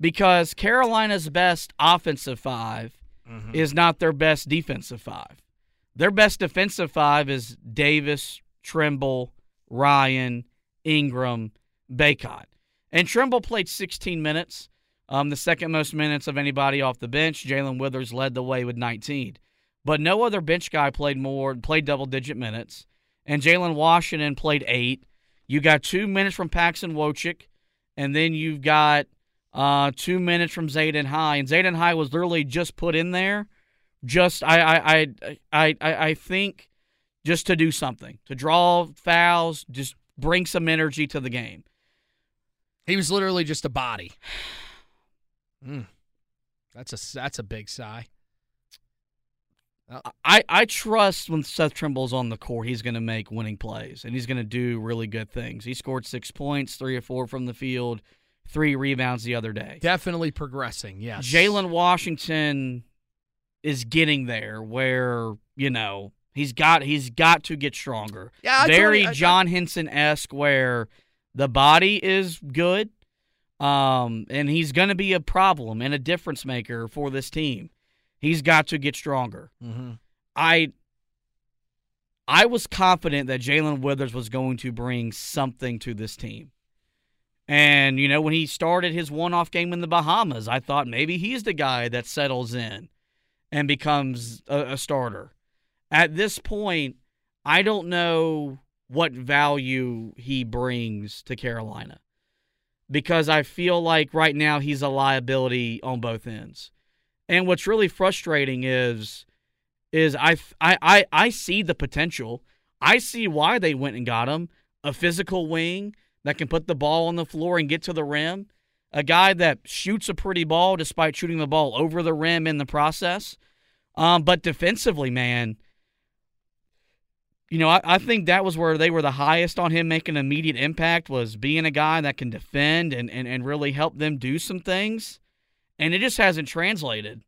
because Carolina's best offensive 5 mm-hmm. is not their best defensive five. Their best defensive five is Davis, Trimble, Ryan, Ingram, Bacot. And Trimble played 16 minutes, um, the second most minutes of anybody off the bench. Jalen Withers led the way with 19. But no other bench guy played more, played double digit minutes. And Jalen Washington played eight. You got two minutes from Paxton Wojcik, and then you've got uh, two minutes from Zayden High. And Zayden High was literally just put in there, just I I I I I, I think just to do something, to draw fouls, just bring some energy to the game. He was literally just a body. Mm. That's a that's a big sigh. I, I trust when Seth Trimble's on the court, he's going to make winning plays and he's going to do really good things. He scored six points, three or four from the field, three rebounds the other day. Definitely progressing. Yes. Jalen Washington is getting there where, you know, he's got he's got to get stronger. Yeah, I Very totally- I- John Henson esque where the body is good. Um, and he's gonna be a problem and a difference maker for this team. He's got to get stronger. Mm-hmm. I I was confident that Jalen Withers was going to bring something to this team. And, you know, when he started his one off game in the Bahamas, I thought maybe he's the guy that settles in and becomes a, a starter. At this point, I don't know what value he brings to Carolina because I feel like right now he's a liability on both ends. And what's really frustrating is is I, I, I, I see the potential. I see why they went and got him. A physical wing that can put the ball on the floor and get to the rim. A guy that shoots a pretty ball despite shooting the ball over the rim in the process. Um, but defensively, man, you know, I, I, think that was where they were the highest on him making immediate impact was being a guy that can defend and, and, and really help them do some things. And it just hasn't translated.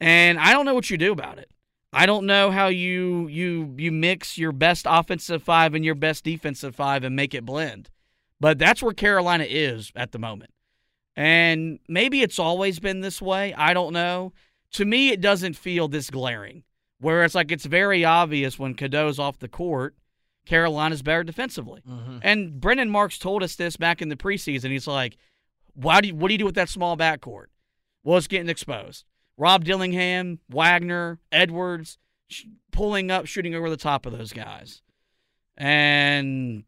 And I don't know what you do about it. I don't know how you you you mix your best offensive five and your best defensive five and make it blend. But that's where Carolina is at the moment. And maybe it's always been this way. I don't know. To me, it doesn't feel this glaring, where it's like it's very obvious when Cadeau's off the court, Carolina's better defensively. Mm-hmm. And Brendan Marks told us this back in the preseason. He's like, Why do you, what do you do with that small backcourt? Well, it's getting exposed. Rob Dillingham, Wagner, Edwards, sh- pulling up, shooting over the top of those guys. And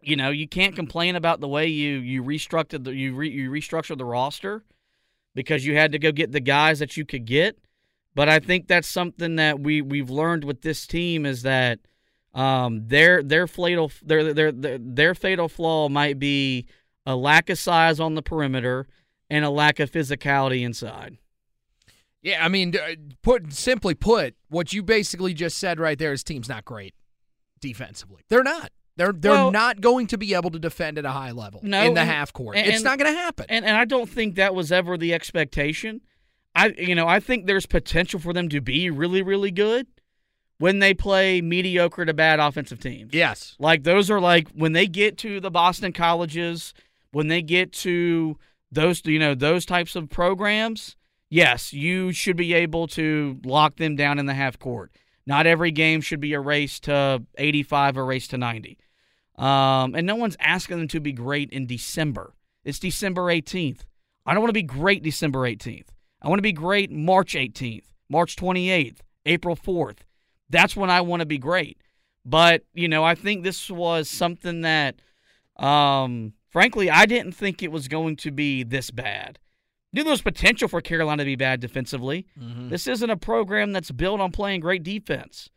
you know, you can't complain about the way you you restructured the you re, you restructured the roster because you had to go get the guys that you could get. But I think that's something that we we've learned with this team is that um, their their fatal their, their their their fatal flaw might be a lack of size on the perimeter and a lack of physicality inside. Yeah, I mean, put simply put, what you basically just said right there is team's not great defensively. They're not. They're they're Well- not going to be able to defend at a high level No, in the and- half court. and- it's not going to happen. And and I don't think that was ever the expectation. I you know, I think there's potential for them to be really really good when they play mediocre to bad offensive teams. yes. Like those are like when they get to the Boston colleges, when they get to those you know, those types of programs, yes, you should be able to lock them down in the half court. Not every game should be a race to 85 or race to 90. Um, and no one's asking them to be great in December. It's December 18th. I don't want to be great December 18th. I want to be great March 18th, March 28th, April 4th. That's when I want to be great. But, you know, I think this was something that, um, frankly, I didn't think it was going to be this bad. Knew there was potential for Carolina to be bad defensively. Mm-hmm. This isn't a program that's built on playing great defense.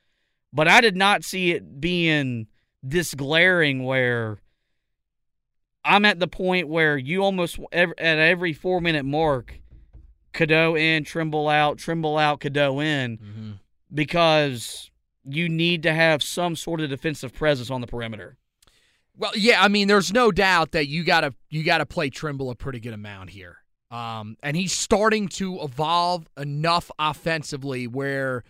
But I did not see it being this glaring where I'm at the point where you almost at every four minute mark, Cadeau in, Trimble out, Trimble out, Cadeau in, Mm-hmm. because you need to have some sort of defensive presence on the perimeter. Well, yeah, I mean, there's no doubt that you gotta you gotta play Trimble a pretty good amount here. Um, and he's starting to evolve enough offensively where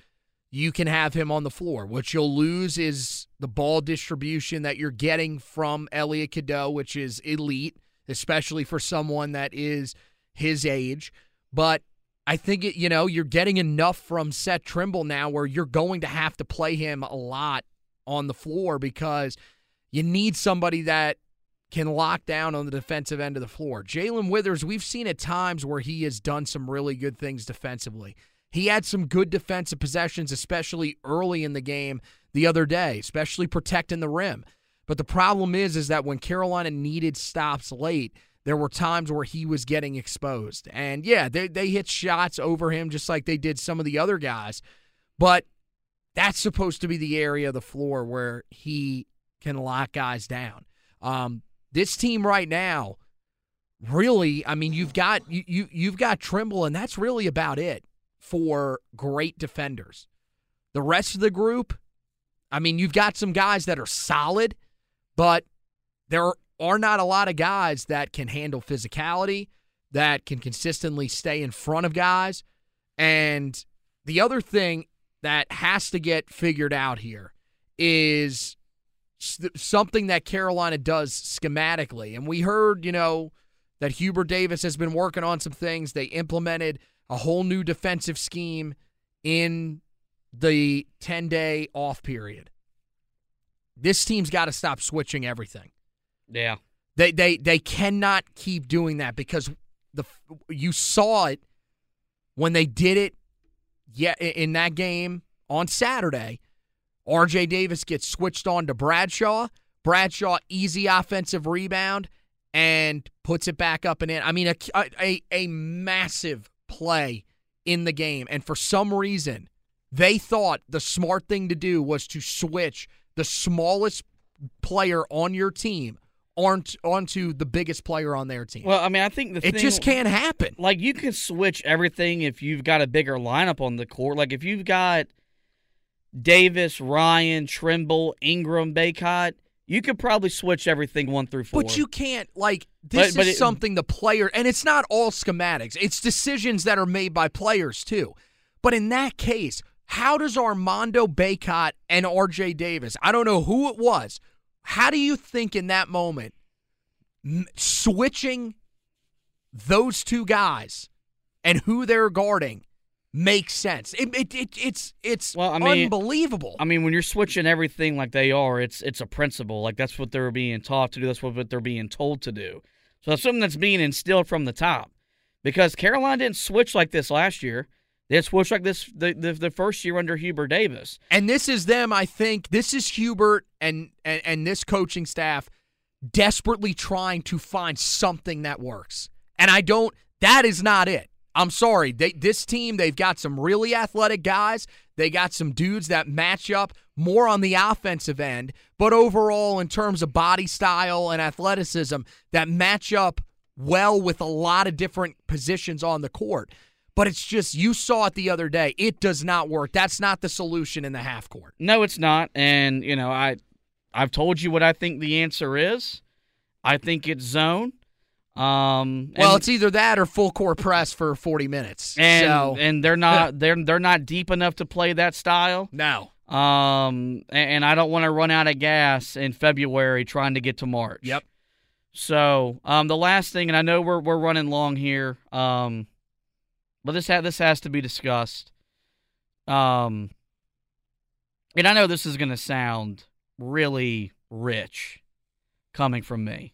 you can have him on the floor. What you'll lose is the ball distribution that you're getting from Elliot Cadeau, which is elite, especially for someone that is his age. But I think it, you know, you're getting enough from Seth Trimble now where you're going to have to play him a lot on the floor because you need somebody that can lock down on the defensive end of the floor. Jalen Withers, we've seen at times where he has done some really good things defensively. He had some good defensive possessions, especially early in the game the other day, especially protecting the rim. But the problem is, is that when Carolina needed stops late, there were times where he was getting exposed. And yeah, they, they hit shots over him just like they did some of the other guys. But that's supposed to be the area of the floor where he can lock guys down. Um, this team right now, really, I mean, you've got you, you you've got Trimble, and that's really about it for great defenders. The rest of the group, I mean, you've got some guys that are solid, but there are not a lot of guys that can handle physicality, that can consistently stay in front of guys. And the other thing that has to get figured out here is something that Carolina does schematically. And we heard, you know, that Hubert Davis has been working on some things. They implemented a whole new defensive scheme in the 10 day off period. This team's got to stop switching everything. Yeah. They they they cannot keep doing that because the you saw it when they did it yeah in that game on Saturday. RJ Davis gets switched on to Bradshaw. Bradshaw easy offensive rebound and puts it back up and in. I mean a a, a massive play in the game and for some reason they thought the smart thing to do was to switch the smallest player on your team aren't onto the biggest player on their team. Well, I mean, I think the it thing, just can't happen. Like you can switch everything if you've got a bigger lineup on the court. Like if you've got Davis, Ryan, Trimble, Ingram, Bacot, you could probably switch everything one through four. But you can't like this But- but is it- something the player and it's not all schematics. It's decisions that are made by players too. But in that case, how does Armando Bacot and RJ Davis, I don't know who it was, how do you think in that moment switching those two guys and who they're guarding makes sense? It, it, it it's it's Well, I mean, unbelievable. I mean, when you're switching everything like they are, it's it's a principle. Like that's what they're being taught to do. That's what they're being told to do. So that's something that's being instilled from the top. Because Carolina didn't switch like this last year. They switched like this the, the the first year under Hubert Davis. And this is them, I think. This is Hubert and, and and this coaching staff desperately trying to find something that works. And I don't that is not it. I'm sorry. They, this team, they've got some really athletic guys. They got some dudes that match up more on the offensive end, but overall in terms of body style and athleticism that match up well with a lot of different positions on the court. But it's just you saw it the other day. It does not work. That's not the solution in the half court. No, it's not. And you know, I I've told you what I think the answer is. I think it's zone. Um, Well, it's either that or full court press for 40 minutes. and so and they're not they're they're not deep enough to play that style. no. Um, and, and I don't want to run out of gas in February trying to get to March. Yep. So, um, the last thing, and I know we're we're running long here. Um, but this ha- this has to be discussed. Um, and I know this is going to sound really rich coming from me.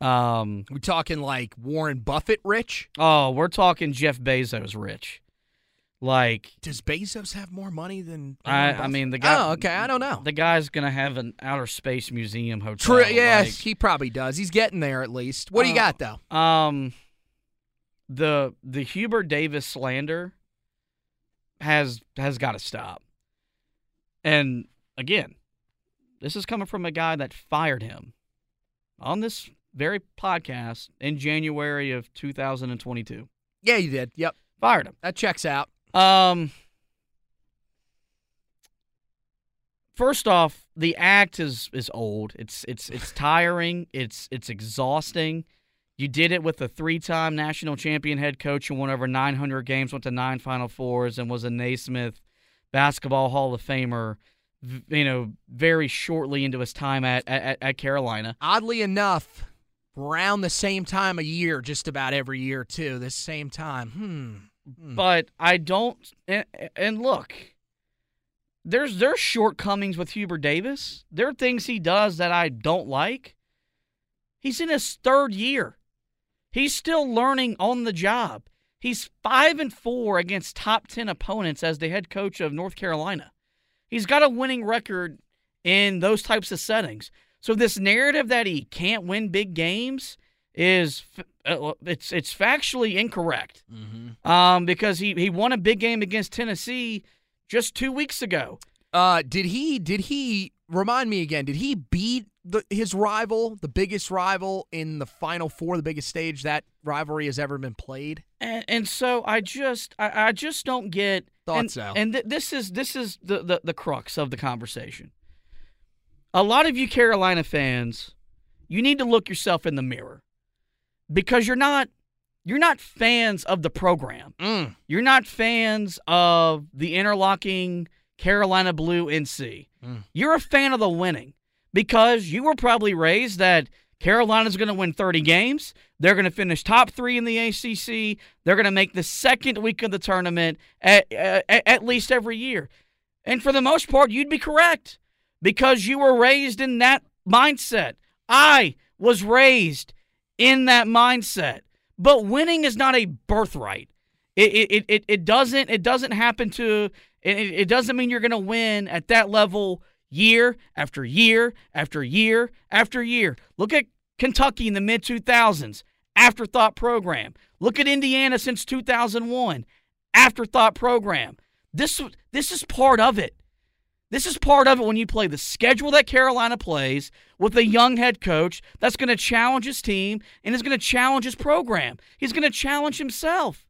Um, we talking like Warren Buffett rich? oh, we're talking Jeff Bezos rich. Like, Does Bezos have more money than I, I mean, the guy. Oh, okay. I don't know. The guy's gonna have an outer space museum hotel. True. Yes, like- he probably does. He's getting there at least. What do you Uh, got though? Um, the the Hubert Davis slander has has got to stop. And again, this is coming from a guy that fired him on this very podcast in January of 2022. Yeah, you did. Yep. Fired him. That checks out. Um. First off, the act is is old. It's it's it's tiring. It's it's exhausting. You did it with a three-time national champion head coach who won over 900 games, went to nine Final Fours, and was a Naismith Basketball Hall of Famer. You know, very shortly into his time at at, at Carolina. Oddly enough, around the same time of year, just about every year too. This same time. Hmm. Hmm. but I don't. And, and look, there's there's shortcomings with Hubert Davis. There are things he does that I don't like. He's in his third year. He's still learning on the job. He's five and four against top ten opponents as the head coach of North Carolina. He's got a winning record in those types of settings. So this narrative that he can't win big games is uh, it's it's factually incorrect um, because he, he won a big game against Tennessee just two weeks ago. Uh, did he? Did he? Remind me again. Did he beat the, his rival, the biggest rival in the Final Four, the biggest stage that rivalry has ever been played? And, and so I just I, I just don't get Thought and, so. And th- this is this is the, the the crux of the conversation. A lot of you Carolina fans, you need to look yourself in the mirror because you're not you're not fans of the program. Mm. You're not fans of the interlocking Carolina Blue NC. Mm. You're a fan of the winning because you were probably raised that Carolina's going to win 30 games. They're going to finish top three in the ACC. They're going to make the second week of the tournament at, at, at least every year. And for the most part, you'd be correct because you were raised in that mindset. I was raised in that mindset. But winning is not a birthright. It it, it, it doesn't it doesn't happen to it, it doesn't mean you're going to win at that level year after year after year after year. Look at Kentucky in the mid 2000s, afterthought program. Look at Indiana since 2001, afterthought program. This this is part of it. This is part of it when you play the schedule that Carolina plays with a young head coach that's going to challenge his team and is going to challenge his program. He's going to challenge himself.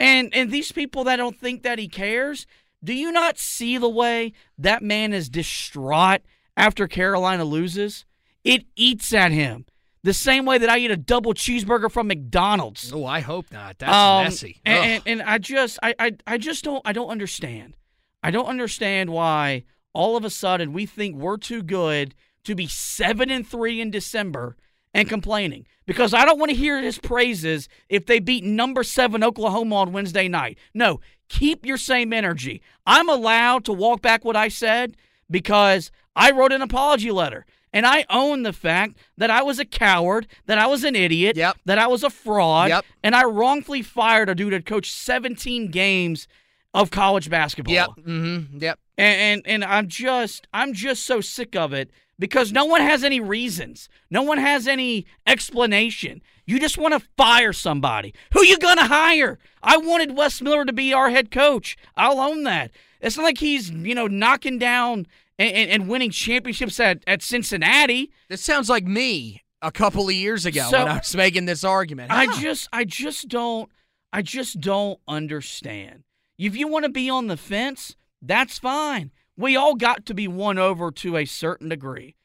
And and these people that don't think that he cares, do you not see the way that man is distraught after Carolina loses? It eats at him. The same way that I eat a double cheeseburger from McDonald's. Oh, I hope not. That's Um, messy. And, and, and I just I, I I just don't I don't understand. I don't understand why all of a sudden we think we're too good to be seven and three in December and complaining. Because I don't want to hear his praises if they beat number seven Oklahoma on Wednesday night. No, keep your same energy. I'm allowed to walk back what I said because I wrote an apology letter. And I own the fact that I was a coward, that I was an idiot, Yep. that I was a fraud, Yep. and I wrongfully fired a dude that coached 17 games of college basketball. Yep. Mm-hmm. Yep. And, and and I'm just I'm just so sick of it because no one has any reasons. No one has any explanation. You just want to fire somebody. Who you gonna hire? I wanted Wes Miller to be our head coach. I'll own that. It's not like he's you know knocking down and, and, and winning championships at, at Cincinnati. This sounds like me a couple of years ago So- when I was making this argument. I just I just don't I just don't understand. If you want to be on the fence, that's fine. We all got to be won over to a certain degree.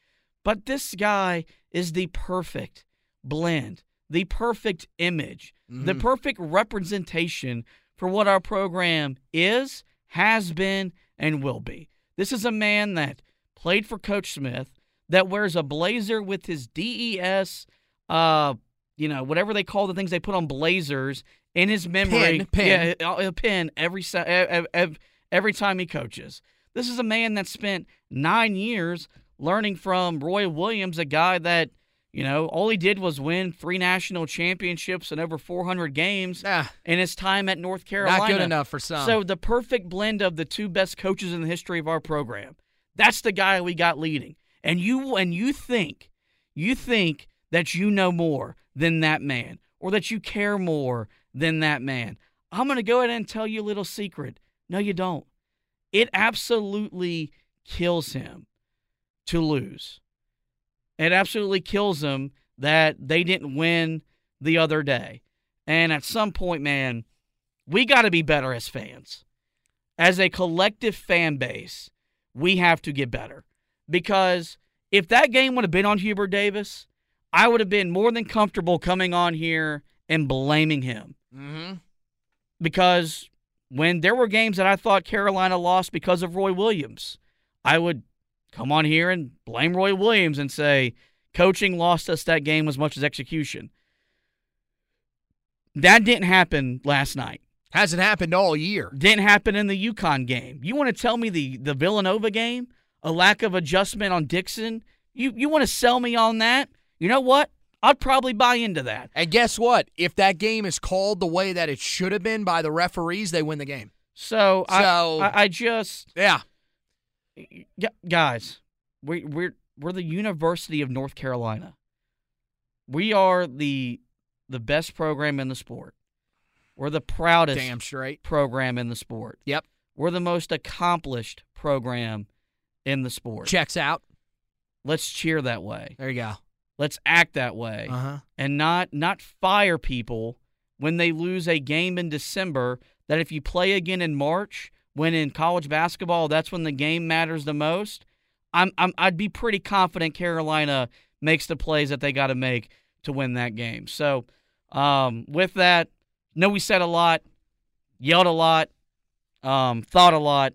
But this guy is the perfect blend, the perfect image, the Mhm. perfect representation for what our program is, has been, and will be. This is a man that played for Coach Smith, that wears a blazer with his DES, uh, you know, whatever they call the things they put on blazers in his memory. Pin, pin. Yeah, a a pin every si- ev- ev- every time he coaches. This is a man that spent nine years learning from Roy Williams, a guy that you know all he did was win three national championships and over 400 games Ah, in his time at North Carolina. not good enough for some. So the perfect blend of the two best coaches in the history of our program. That's the guy we got leading. And you and you think you think that you know more than that man or that you care more than that man. I'm going to go ahead and tell you a little secret. No you don't. It absolutely kills him to lose. It absolutely kills him that they didn't win the other day. And at some point, man, we got to be better as fans. As a collective fan base, we have to get better. Because if that game would have been on Hubert Davis, I would have been more than comfortable coming on here and blaming him. Mm-hmm. Because when there were games that I thought Carolina lost because of Roy Williams, I would come on here and blame Roy Williams and say, coaching lost us that game as much as execution. That didn't happen last night. hasn't happened all year. Didn't happen in the UConn game. You want to tell me the the Villanova game, a lack of adjustment on Dixon? You you want to sell me on that? You know what? I'd probably buy into that. And guess what? If that game is called the way that it should have been by the referees, they win the game. So, So- I, I I just Yeah. Gu- guys, we we're we're the University of North Carolina. We are the the best program in the sport. We're the proudest Damn straight. program in the sport. Yep. We're the most accomplished program in the sport. Checks out. Let's cheer that way. There you go. Let's act that way. Uh-huh. And not not fire people when they lose a game in December that if you play again in March, when in college basketball that's when the game matters the most, I'm, I'm I'd be pretty confident Carolina makes the plays that they got to make to win that game. So, um, with that, know we said a lot, yelled a lot, um, thought a lot.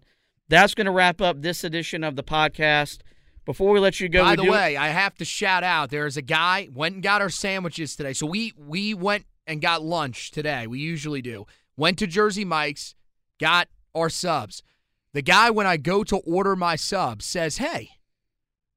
That's going to wrap up this edition of the podcast. Before we let you go, By the way, I have to shout out. There's a guy went and got our sandwiches today. So we we went and got lunch today. We usually do. Went to Jersey Mike's, got our subs. The guy when I go to order my subs says, "Hey,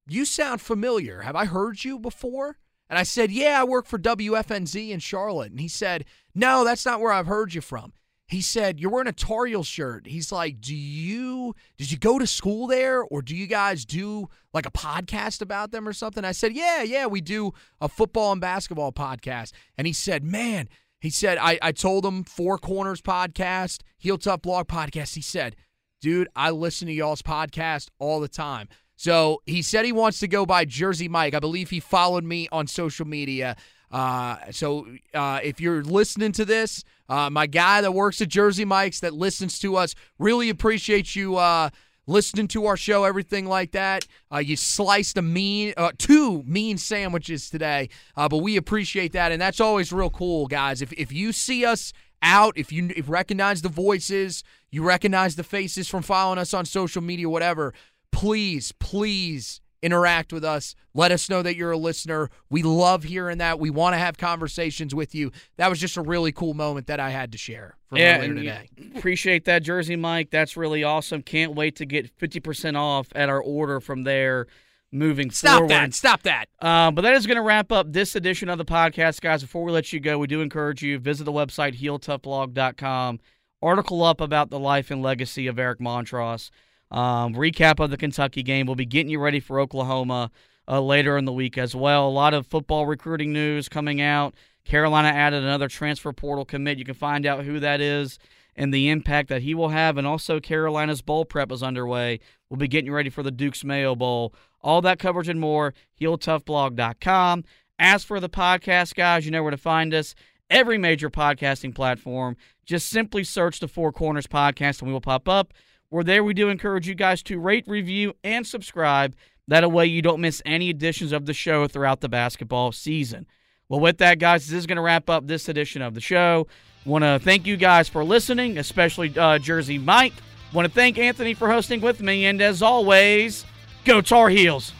you sound familiar. Have I heard you before?" And I said, "Yeah, I work for WFNZ in Charlotte." And he said, "No, that's not where I've heard you from." He said, "You're wearing a Tar Heel shirt." He's like, "Do you did you go to school there, or do you guys do like a podcast about them or something?" I said, "Yeah, yeah, we do a football and basketball podcast." And he said, "Man," he said, "I I told him Four Corners podcast, Heel Tough Blog podcast." He said, "Dude, I listen to y'all's podcast all the time." So he said he wants to go by Jersey Mike. I believe he followed me on social media. Uh, so uh, if you're listening to this, uh, my guy that works at Jersey Mike's that listens to us, really appreciate you uh, listening to our show, everything like that. Uh, you sliced a mean, uh, two mean sandwiches today, uh, but we appreciate that, and that's always real cool, guys. If if you see us out, if you if recognize the voices, you recognize the faces from following us on social media, whatever, please, please interact with us. Let us know that you're a listener. We love hearing that. We want to have conversations with you. That was just a really cool moment that I had to share from yeah, earlier today. appreciate that jersey, Mike. That's really awesome. Can't wait to get fifty percent off at our order from there. Moving forward. Stop forward. that. Stop that. Um, but that is going to wrap up this edition of the podcast, guys. Before we let you go, we do encourage you visit the website heeltoughblog.com. Article up about the life and legacy of Eric Montross. Um, recap of the Kentucky game. We'll be getting you ready for Oklahoma uh, later in the week as well. A lot of football recruiting news coming out. Carolina added another transfer portal commit. You can find out who that is and the impact that he will have. And also, Carolina's bowl prep is underway. We'll be getting you ready for the Duke's Mayo Bowl. All that coverage and more, heeltoughblog.com. As for the podcast, guys, you know where to find us. Every major podcasting platform. Just simply search the Four Corners Podcast and we will pop up. We're there. We do encourage you guys to rate, review, and subscribe. That way you don't miss any editions of the show throughout the basketball season. Well, with that, guys, this is going to wrap up this edition of the show. Want to thank you guys for listening, especially uh, Jersey Mike. Want to thank Anthony for hosting with me, and as always, go Tar Heels.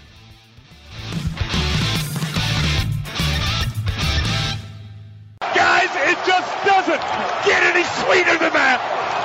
Guys, it just doesn't get any sweeter than that.